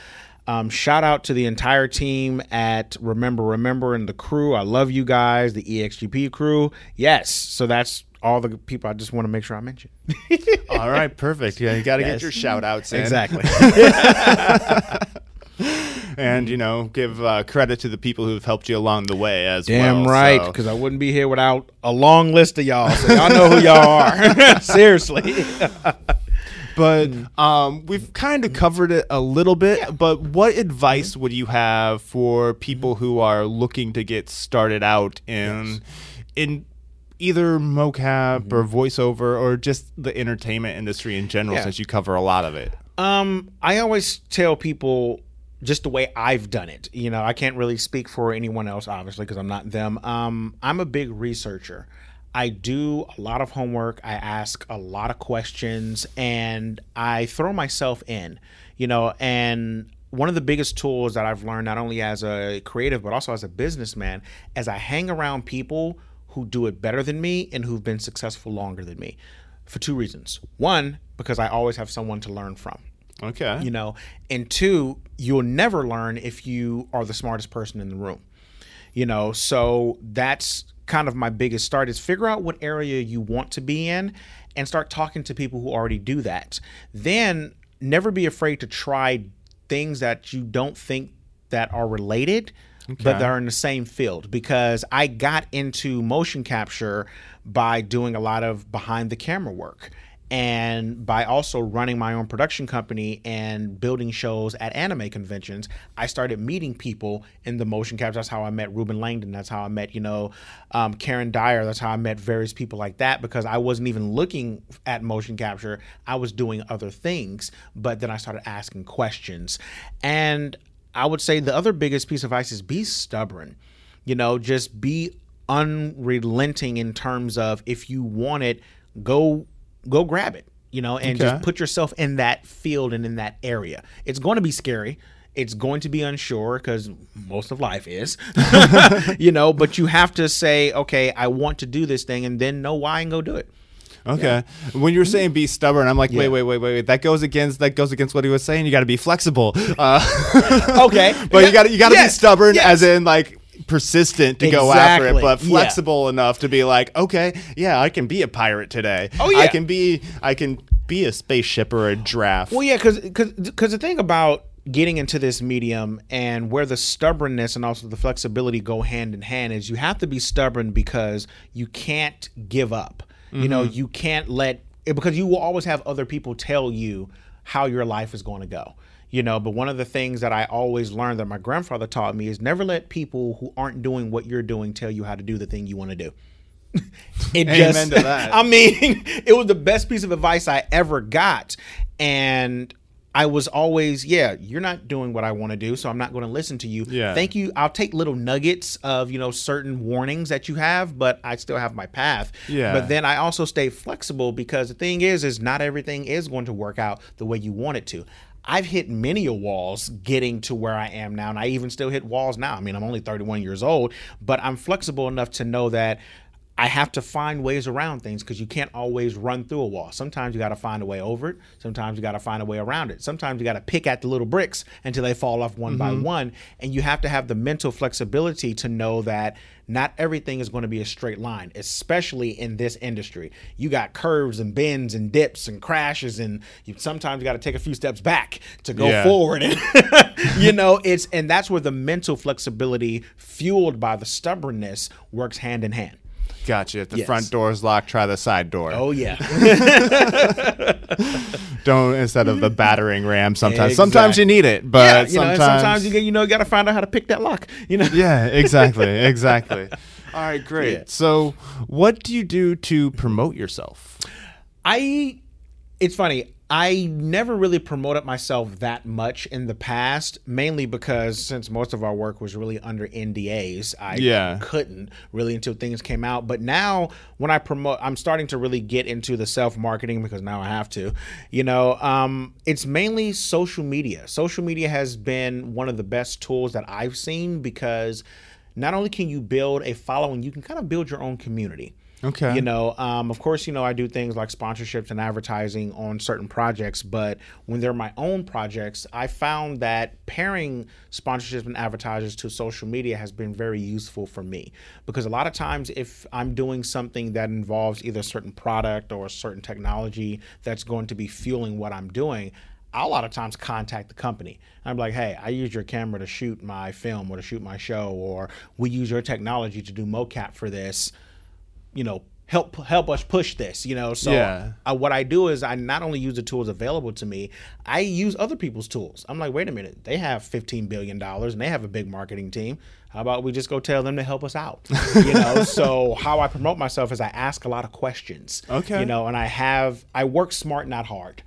Um, shout out to the entire team at Remember Remember and the crew. I love you guys, the EXGP crew. Yes, so that's all the people I just want to make sure I mention. [laughs] All right, perfect. Yeah, you got to Yes. get your shout outs in. exactly. [laughs] And, you know, give uh, credit to the people who've helped you along the way as Damn well. Damn right, so- because I wouldn't be here without a long list of y'all. So y'all know who y'all are. [laughs] Seriously. but um, we've kind of covered it a little bit. But what advice would you have for people who are looking to get started out in in either mocap or voiceover or just the entertainment industry in general? Yeah. Since you cover a lot of it. Um, I always tell people just the way I've done it. You know, I can't really speak for anyone else, obviously, because I'm not them. Um, I'm a big researcher. I do a lot of homework. I ask a lot of questions, and I throw myself in. You know, and one of the biggest tools that I've learned, not only as a creative but also as a businessman, as I hang around people who do it better than me and who've been successful longer than me, for two reasons. One, because I always have someone to learn from Okay. you know and two you'll never learn if you are the smartest person in the room you know so that's kind of my biggest start is figure out what area you want to be in and start talking to people who already do that then never be afraid to try things that you don't think that are related but they're in the same field because I got into motion capture by doing a lot of behind the camera work and by also running my own production company and building shows at anime conventions, I started meeting people in the motion capture. That's how I met Reuben Langdon. That's how I met, you know, um, Karen Dyer. That's how I met various people like that because I wasn't even looking at motion capture. I was doing other things, but then I started asking questions. And I would say the other biggest piece of advice is be stubborn. You know, just be unrelenting in terms of if you want it, go go grab it. You know, and Okay. just put yourself in that field and in that area. It's going to be scary. It's going to be unsure because most of life is, [laughs] you know. But you have to say, okay, I want to do this thing, and then know why and go do it. Okay. When you were saying be stubborn, I'm like, wait, Yeah. wait, wait, wait, wait. That goes against that goes against what he was saying. You got to be flexible. Uh, [laughs] Okay, but you got to you got to Yes, be stubborn, yes. as in like persistent to go after it, Exactly, but yeah. flexible enough to be like, okay, yeah, I can be a pirate today. Oh, yeah. I can be I can be a spaceship or a draft. Well, yeah, because because the thing about getting into this medium and where the stubbornness and also the flexibility go hand in hand is you have to be stubborn because you can't give up. You know, mm-hmm. you can't let because you will always have other people tell you how your life is going to go. You know, but one of the things that I always learned that my grandfather taught me is never let people who aren't doing what you're doing tell you how to do the thing you want to do. [laughs] it Amen just. [laughs] I mean, [laughs] it was the best piece of advice I ever got. And I was always, yeah, you're not doing what I want to do, so I'm not going to listen to you. Yeah. Thank you. I'll take little nuggets of, you know, certain warnings that you have, but I still have my path. Yeah. But then I also stay flexible because the thing is, is not everything is going to work out the way you want it to. I've hit many a walls getting to where I am now, and I even still hit walls now. I mean, I'm only 31 years old, but I'm flexible enough to know that I have to find ways around things because you can't always run through a wall. Sometimes you got to find a way over it. Sometimes you got to find a way around it. Sometimes you got to pick at the little bricks until they fall off one by mm-hmm. one. And you have to have the mental flexibility to know that not everything is going to be a straight line, especially in this industry. You got curves and bends and dips and crashes, and you sometimes you got to take a few steps back to go Yeah. forward. And [laughs] you know, it's and that's where the mental flexibility fueled by the stubbornness works hand in hand. Gotcha. If the Yes. front door's locked, try the side door. Oh yeah. [laughs] Don't instead of the battering ram. Sometimes, sometimes you need it, but yeah, you sometimes, know, sometimes you you know, got to find out how to pick that lock. You know. yeah, [laughs] exactly, exactly. All right, great. Yeah. So, what do you do to promote yourself? I it's funny. I never really promoted myself that much in the past, mainly because since most of our work was really under NDAs, I Yeah. couldn't really until things came out. But now when I promote I'm starting to really get into the self-marketing because now I have to. You know, um, it's mainly social media. Social media has been one of the best tools that I've seen because not only can you build a following, you can kind of build your own community Okay. You know, um, of course, you know, I do things like sponsorships and advertising on certain projects, but when they're my own projects, I found that pairing sponsorships and advertisers to social media has been very useful for me because a lot of times if I'm doing something that involves either a certain product or a certain technology that's going to be fueling what I'm doing, I a lot of times contact the company. I'm like, hey, I use your camera to shoot my film or to shoot my show, or we use your technology to do mocap for this you know help help us push this you know? So Yeah. I, what i do is i not only use the tools available to me i use other people's tools. I'm like wait a minute. They have 15 billion dollars and they have a big marketing team. How about we just go tell them to help us out? [laughs] You know? So how i promote myself is i ask a lot of questions Okay. you know? And i have i work smart not hard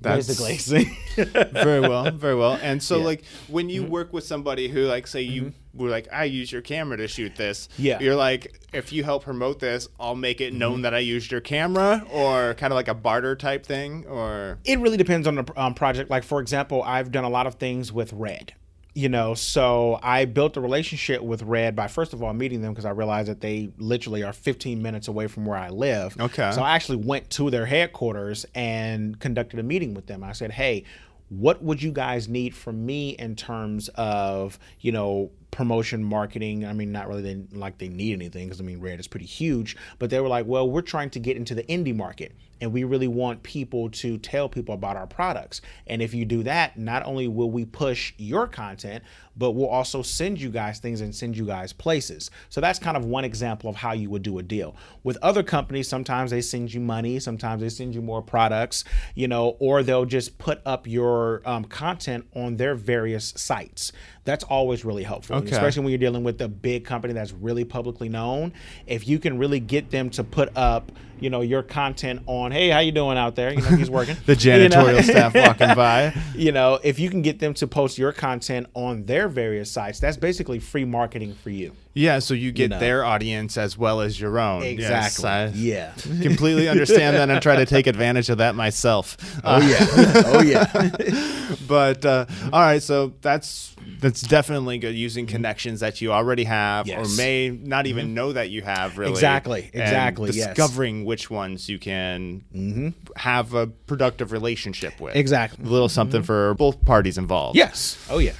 That's- basically [laughs] very well, very well. And so, Yeah. Mm-hmm. like, when you work with somebody who, like, say you were like, I use your camera to shoot this. Yeah. You're like, if you help promote this, I'll make it Mm-hmm. known that I used your camera, or kind of like a barter type thing, or. it really depends on the um, project. Like for example, I've done a lot of things with Red. You know, so I built a relationship with Red by first of all meeting them because I realized that they literally are 15 minutes away from where I live. Okay. So I actually went to their headquarters and conducted a meeting with them. I said, "Hey, what would you guys need from me in terms of you know promotion marketing i mean not really they, like they need anything because i mean red is pretty huge but they were like well we're trying to get into the indie market and we really want people to tell people about our products and if you do that not only will we push your content but we'll also send you guys things and send you guys places. So that's kind of one example of how you would do a deal. With other companies sometimes they send you money sometimes they send you more products you know or they'll just put up your um, content on their various sites that's always really helpful Okay. especially when you're dealing with a big company that's really publicly known if you can really get them to put up you know your content on hey how you doing out there you know he's working [laughs] The You know? janitorial staff walking by. [laughs] you know if you can get them to post your content on their various sites that's basically free marketing for you Yeah, so you get know. their audience as well as your own. Yes, exactly I yeah [laughs] completely understand that and try to take advantage of that myself. Uh, oh yeah oh yeah but uh, all right, so that's that's definitely good using connections that you already have Yes. Mm-hmm. or may not even know that you have really. Exactly, exactly, yes. Mm-hmm. discovering which ones you can have a productive relationship with. Exactly. Mm-hmm. A little something for both parties involved. yes oh yeah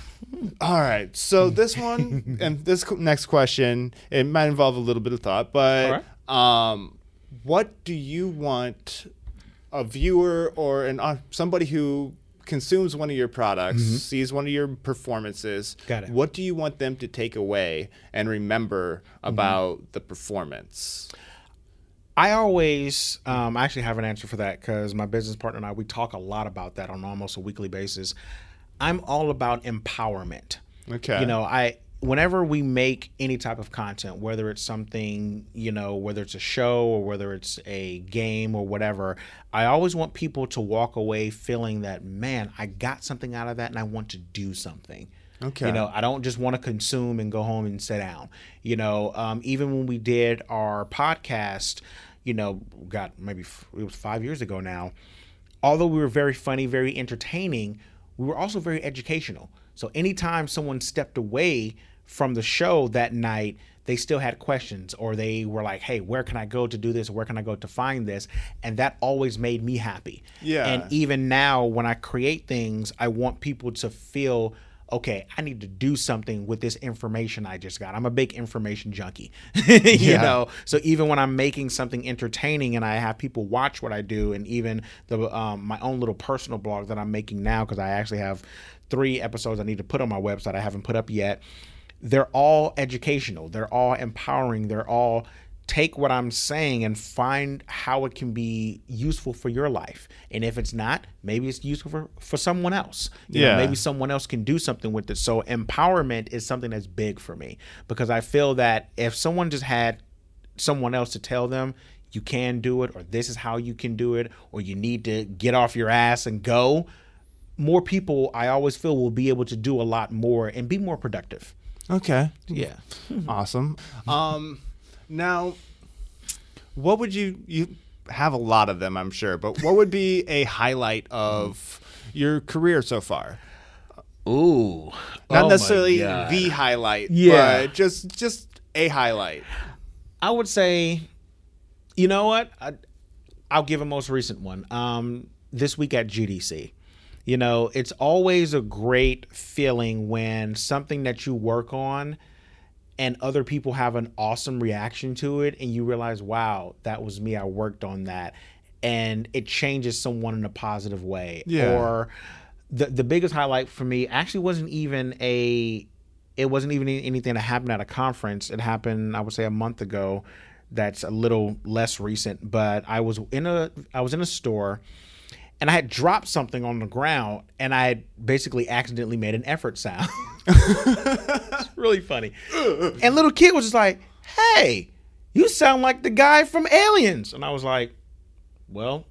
All right. So this one [laughs] and this next question, it might involve a little bit of thought, but um, what do you want a viewer or an uh, somebody who consumes one of your products, sees one of your performances, Mm-hmm. Got it. what do you want them to take away and remember Mm-hmm. about the performance? I always, um, I actually have an answer for that because my business partner and I, we talk a lot about that on almost a weekly basis. I'm all about empowerment. Okay. You know, I, whenever we make any type of content, whether it's something, you know, whether it's a show or whether it's a game or whatever, I always want people to walk away feeling that, man, I got something out of that and I want to do something. Okay. You know, I don't just want to consume and go home and sit down. You know, um, even when we did our podcast, you know, got maybe f- it was five years ago now. Although we were very funny, very entertaining, we were also very educational. So anytime someone stepped away from the show that night, they still had questions or they were like, hey, where can I go to do this? Where can I go to find this? And that always made me happy. Yeah. And even now, when I create things, I want people to feel okay, I need to do something with this information I just got. I'm a big information junkie, [laughs] you Yeah. know. So even when I'm making something entertaining and I have people watch what I do, and even the um, my own little personal blog that I'm making now, because I actually have three episodes I need to put on my website I haven't put up yet. They're all educational. They're all empowering. They're all take what I'm saying and find how it can be useful for your life. And if it's not, maybe it's useful for, for someone else. You know, Yeah. maybe someone else can do something with it. So empowerment is something that's big for me because I feel that if someone just had someone else to tell them you can do it or this is how you can do it or you need to get off your ass and go, more people I always feel will be able to do a lot more and be more productive. Okay. Yeah. Awesome. Um, now, what would you you have a lot of them, I'm sure, but what would be a highlight of your career so far? Ooh. Not necessarily the highlight, Yeah. but just just a highlight. I would say You know what? I, I'll give a most recent one. Um, this week at GDC. You know, it's always a great feeling when something that you work on and other people have an awesome reaction to it and you realize, wow, that was me. I worked on that. And it changes someone in a positive way. Yeah. Or the the biggest highlight for me actually wasn't even a it wasn't even anything that happened at a conference. It happened, I would say, a month ago. That's a little less recent, but I was in a I was in a store, and I had dropped something on the ground, and I had basically accidentally made an effort sound. [laughs] [laughs] [laughs] really funny. [laughs] And little kid was just like, "Hey, you sound like the guy from Aliens," and I was like, "Well,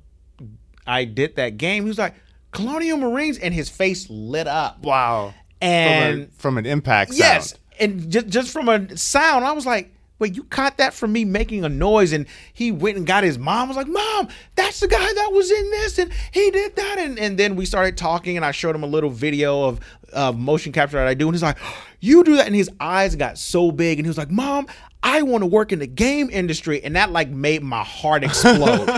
I did that game." He was like, "Colonial Marines," and his face lit up. Wow. And from, a, from an impact sound. Yes, and just just from a sound, I was like, "Wait, you caught that from me making a noise?" And he went and got his mom. Was like, "Mom, that's the guy that was in this, and he did that." And and then we started talking, and I showed him a little video of of motion capture that I do, and he's like, "You do that?" And his eyes got so big, and he was like, "Mom." I want to work in the game industry, and that like made my heart explode.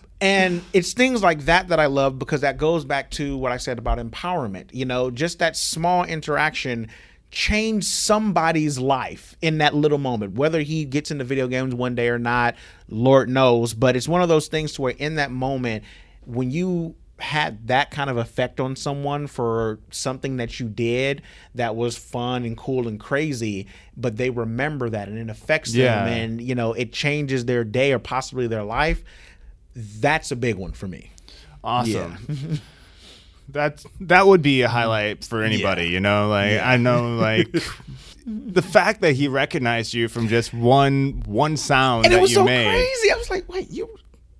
[laughs] and it's things like that that I love because that goes back to what I said about empowerment. You know, just that small interaction change somebody's life in that little moment. Whether he gets into video games one day or not, Lord knows. But it's one of those things to where in that moment, when you had that kind of effect on someone for something that you did that was fun and cool and crazy, but they remember that and it affects Yeah. them and you know it changes their day or possibly their life. That's a big one for me. Awesome. [laughs] that that would be a mm. highlight for anybody, you know. Like I know, [laughs] like the fact that he recognized you from just one one sound And that it was you so made. crazy. I was like, wait, you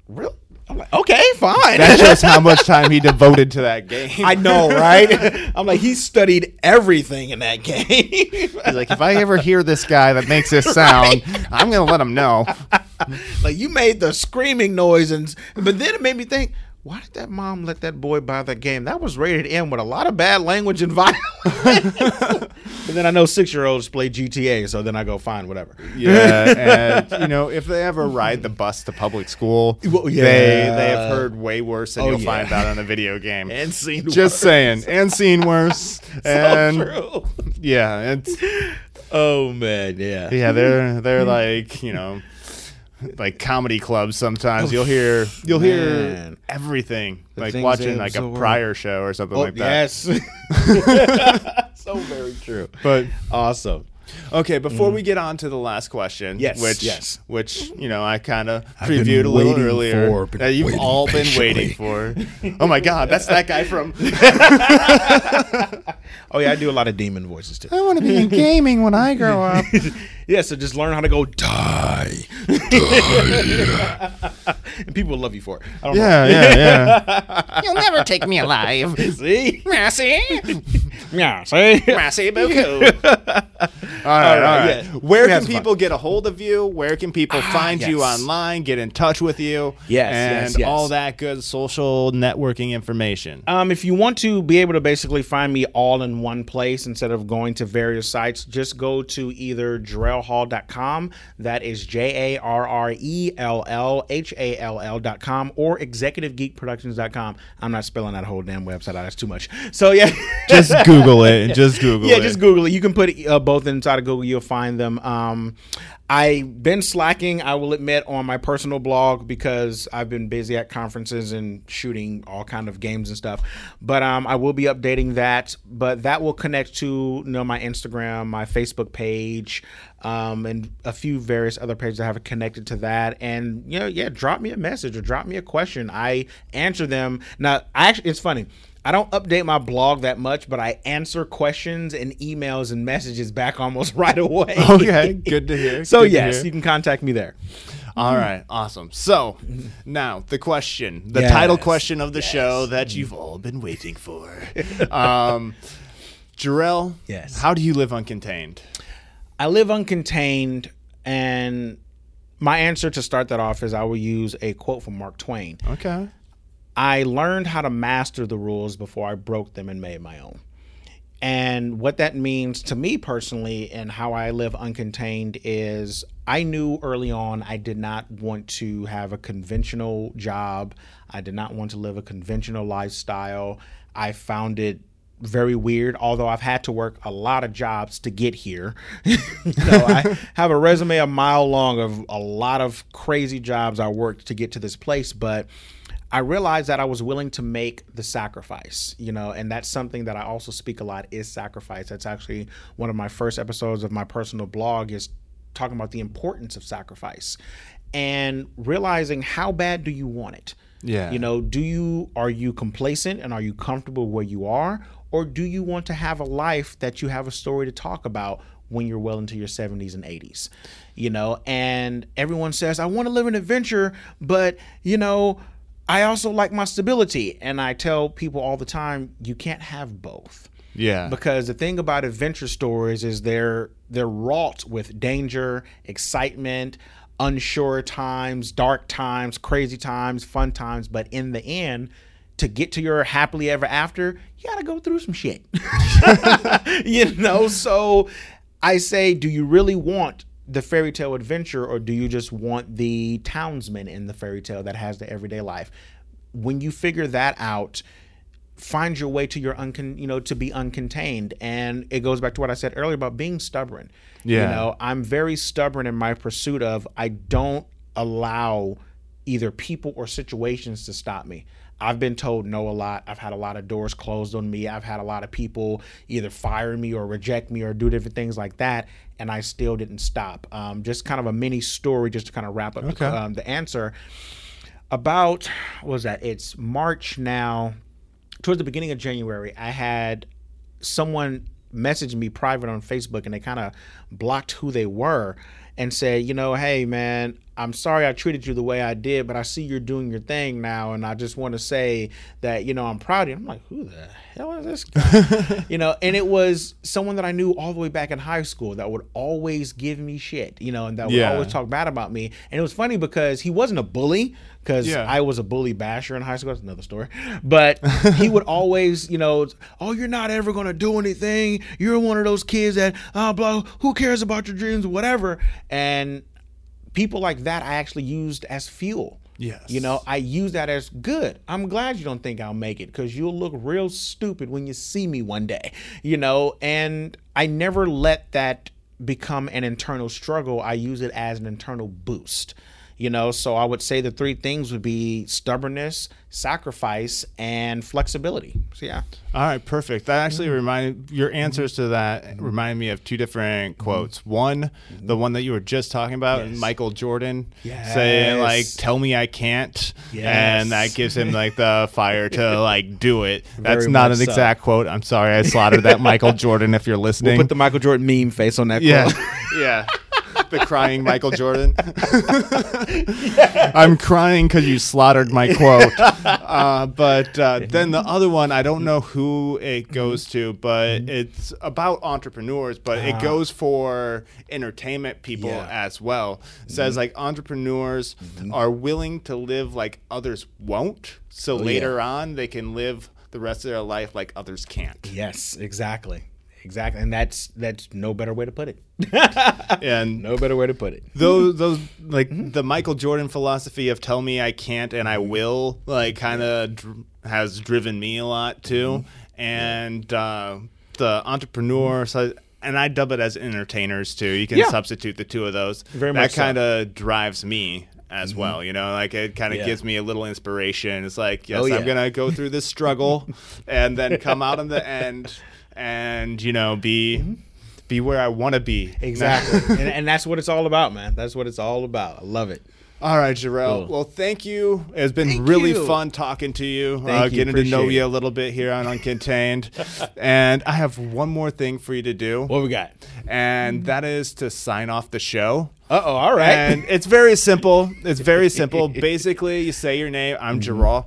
really? I'm like, okay, fine. That shows how much [laughs] time he devoted to that game. I know, [laughs] right? I'm like, he studied everything in that game. He's like, if I ever hear this guy that makes this sound, I'm gonna let him know. like you made the screaming noise and but then it made me think why did that mom let that boy buy that game that was rated m with a lot of bad language and [laughs] violence but then i know six year olds play gta so then i go fine whatever Yeah, and you know, if they ever ride the bus to public school, Well, they yeah. they have heard way worse than Oh, you'll yeah. find out on a video game. [laughs] and seen Just saying, and seen worse, [laughs] and true. yeah, it's oh man yeah yeah, they're they're like you know, [laughs] like comedy clubs. Sometimes you'll hear you'll hear Man. everything, like things watching they like a absorb. prior show or something oh, like that. yes [laughs] so very true But awesome Okay, before we get on to the last question, Mm. Yes, which yes. which you know I kind of been previewed a little waiting earlier for, been that you've waiting all been waiting for. Oh my God, that's that guy from. [laughs] oh yeah i do a lot of demon voices too I want to be in gaming when I grow up. Yeah, so just learn how to go die. [laughs] and people will love you for it. I don't Yeah, yeah, yeah. [laughs] You'll never take me alive. know. [laughs] See? Merci. Yeah, see? Merci beaucoup. All right, all right. yeah. Where We can some people get a hold of you? Where can people find you online? Get in touch with you? Yes, and yes, yes. all that good social networking information. Um, if you want to be able to basically find me all in one place instead of going to various sites, just go to either jarrellhall.com, that is J A R R E L L H A L L.com, or executivegeekproductions.com. I'm not spelling that whole damn website out, that's too much. So, yeah. [laughs] Just Google it. [laughs] Just Google yeah, it. Yeah, just Google it. You can put uh, both inside of Google. You'll find them. Um, I've been slacking, I will admit, on my personal blog because I've been busy at conferences and shooting all kind of games and stuff. But um, I will be updating that. But that will connect to you know my Instagram, my Facebook page, um, and a few various other pages that have connected to that. And you know, yeah, drop me a message or drop me a question. I answer them. Now, I actually, it's funny. I don't update my blog that much, but I answer questions and emails and messages back almost [laughs] right away. Okay, good to hear. So good yes, hear. you can contact me there. All right, awesome. So now the question, the Yes, title question of the show that you've all been waiting for. um, Jarrell, Yes. how do you live uncontained? I live uncontained, and my answer to start that off is I will use a quote from Mark Twain. Okay. I learned how to master the rules before I broke them and made my own. And what that means to me personally and how I live uncontained is I knew early on I did not want to have a conventional job. I did not want to live a conventional lifestyle. I found it very weird, although I've had to work a lot of jobs to get here. [laughs] know, I have a resume a mile long of a lot of crazy jobs I worked to get to this place, but I realized that I was willing to make the sacrifice, you know, and that's something that I also speak a lot is sacrifice. That's actually one of my first episodes of my personal blog is talking about the importance of sacrifice and realizing how bad do you want it? Yeah. You know, do you are you complacent and are you comfortable where you are or do you want to have a life that you have a story to talk about when you're well into your 70s and 80s? You know, and everyone says I want to live an adventure, but you know, I also like my stability. And I tell people all the time, you can't have both. Yeah. Because the thing about adventure stories is they're they're wrought with danger, excitement, unsure times, dark times, crazy times, fun times, but in the end, to get to your happily ever after, you got to go through some shit. [laughs] you know, so I say, do you really want the fairy tale adventure or do you just want the townsman in the fairy tale that has the everyday life? When you figure that out, find your way to your uncon you know to be uncontained and it goes back to what i said earlier about being stubborn Yeah. you know i'm very stubborn in my pursuit of i don't allow either people or situations to stop me i've been told no a lot. I've had a lot of doors closed on me. I've had a lot of people either fire me or reject me or do different things like that and i still didn't stop. Um, just kind of a mini story just to kind of wrap up Okay. the, um, the answer. About what was that? It's march now. Towards the beginning of January, I had someone message me private on Facebook and they kind of blocked who they were and said, you know, hey man, I'm sorry I treated you the way I did, but I see you're doing your thing now, and I just want to say that you know I'm proud of you. I'm like, who the hell is this guy? [laughs] you know, and it was someone that I knew all the way back in high school that would always give me shit, you know, and that would Yeah. always talk bad about me. And it was funny because he wasn't a bully because Yeah. I was a bully basher in high school. That's another story. But he would [laughs] always, you know, oh, you're not ever gonna do anything. You're one of those kids that, oh, blah, who cares about your dreams whatever. And people like that, I actually used as fuel. Yes. You know, I use that as good. I'm glad you don't think I'll make it because you'll look real stupid when you see me one day, you know, and I never let that become an internal struggle. I use it as an internal boost, you know. So I would say the three things would be stubbornness, sacrifice, and flexibility. So, yeah. All right, perfect. That actually mm-hmm. reminded your answers to that mm-hmm. remind me of two different mm-hmm. quotes. One, the one that you were just talking about, Yes. Michael Jordan saying like, "Tell me I can't," Yes. and that gives him like [laughs] the fire to like do it. That's Very not much an so. exact quote. I'm sorry, I slaughtered that Michael [laughs] Jordan. If you're listening, Put the Michael Jordan meme face on that yeah, quote. [laughs] yeah. The crying Michael Jordan. [laughs] [laughs] I'm crying because you slaughtered my quote. Uh, but uh, then the other one, I don't know who it goes to, but Mm-hmm. it's about entrepreneurs, but it goes for entertainment people Ah. Yeah. Mm-hmm. as well. It says like entrepreneurs are willing to live like others won't, so Oh, yeah. later on they can live the rest of their life like others can't. Yes, exactly. Exactly. And that's that's no better way to put it. [laughs] And No better way to put it. those those like the Michael Jordan philosophy of tell me I can't and I will like kind of dr- has driven me a lot too mm-hmm. and uh, the entrepreneur mm-hmm. so and I dub it as entertainers too you can Yeah. substitute the two of those Very that much so. kind of drives me as mm-hmm. well you know like it kind of Yeah. gives me a little inspiration it's like oh, yes Oh, yeah. I'm gonna go through this struggle [laughs] and then come out on the end and you know be be where I want to be Exactly. [laughs] and, and that's what it's all about, man. That's what it's all about. I love it. All right, Jarrell. Cool. Well, thank you. It's been Thank really you. fun talking to you, uh, you. getting to know you a little bit here on Uncontained. [laughs] and I have one more thing for you to do, What we got? and that is to sign off the show. Uh oh, all right. And it's very simple. It's very simple. Basically, you say your name. I'm Jarrell.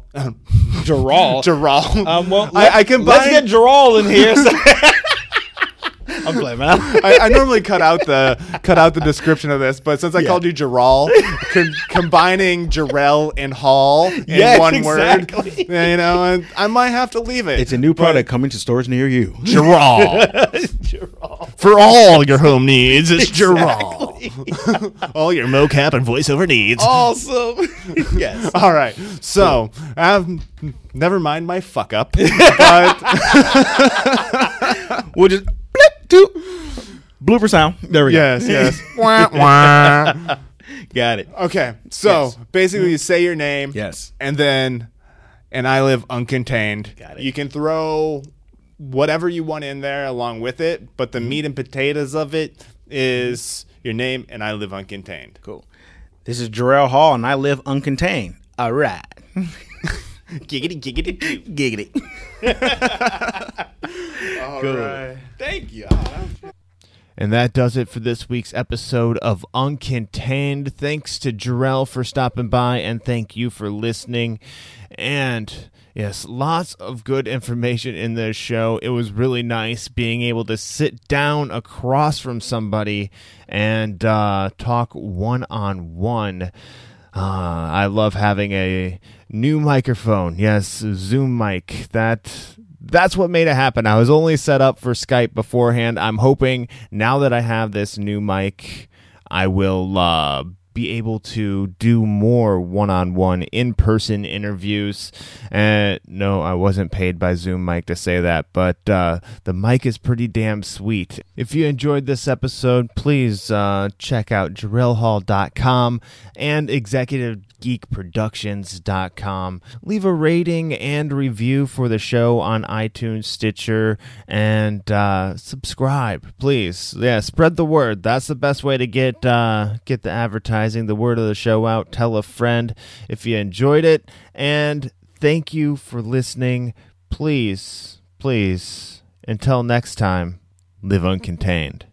Gerald. Jarrell. Um, well, I, I combined. let's get Gerald in here. [laughs] So- I'm playing, man. [laughs] I, I normally cut out the cut out the description of this, but since I called you Jarrell, con- combining Jarrell and Hall in [laughs] Yes, one exactly. word, [laughs] you know, and I might have to leave it. It's a new product coming to stores near you. For all your home needs, it's Gerald. all your mocap and voiceover needs. Awesome. yes. All right, so um, never mind my fuck up, but We'll just blip, doop. blooper sound. There we yes, go. yes. [laughs] Wah, wah. [laughs] Got it. Okay, so Yes. basically, you say your name, Yes. and then, and I live uncontained. Got it. You can throw whatever you want in there along with it, but the Mm-hmm. meat and potatoes of it is your name, and I live uncontained. Cool. This is Jarrell Hall, and I live uncontained. All right. [laughs] Giggity, giggity, Giggity. [laughs] All Good. right. Thank you. And that does it for this week's episode of Uncontained. Thanks to Jarrell for stopping by, and thank you for listening. And yes, lots of good information in this show. It was really nice being able to sit down across from somebody and uh, talk one on one. Uh, I love having a new microphone. Yes, Zoom mic. That that's what made it happen. I was only set up for Skype beforehand. I'm hoping now that I have this new mic, I will uh, be able to do more one-on-one in-person interviews. And no, I wasn't paid by Zoom mic to say that, but uh, the mic is pretty damn sweet. If you enjoyed this episode, please uh, check out JarrellHall.com and ExecutiveGeekProductions.com. Leave a rating and review for the show on iTunes, Stitcher, and uh, subscribe, please. Yeah, spread the word. That's the best way to get uh, get the advertising, the word of the show out. Tell a friend if you enjoyed it, and thank you for listening. Please, please, until next time, live uncontained.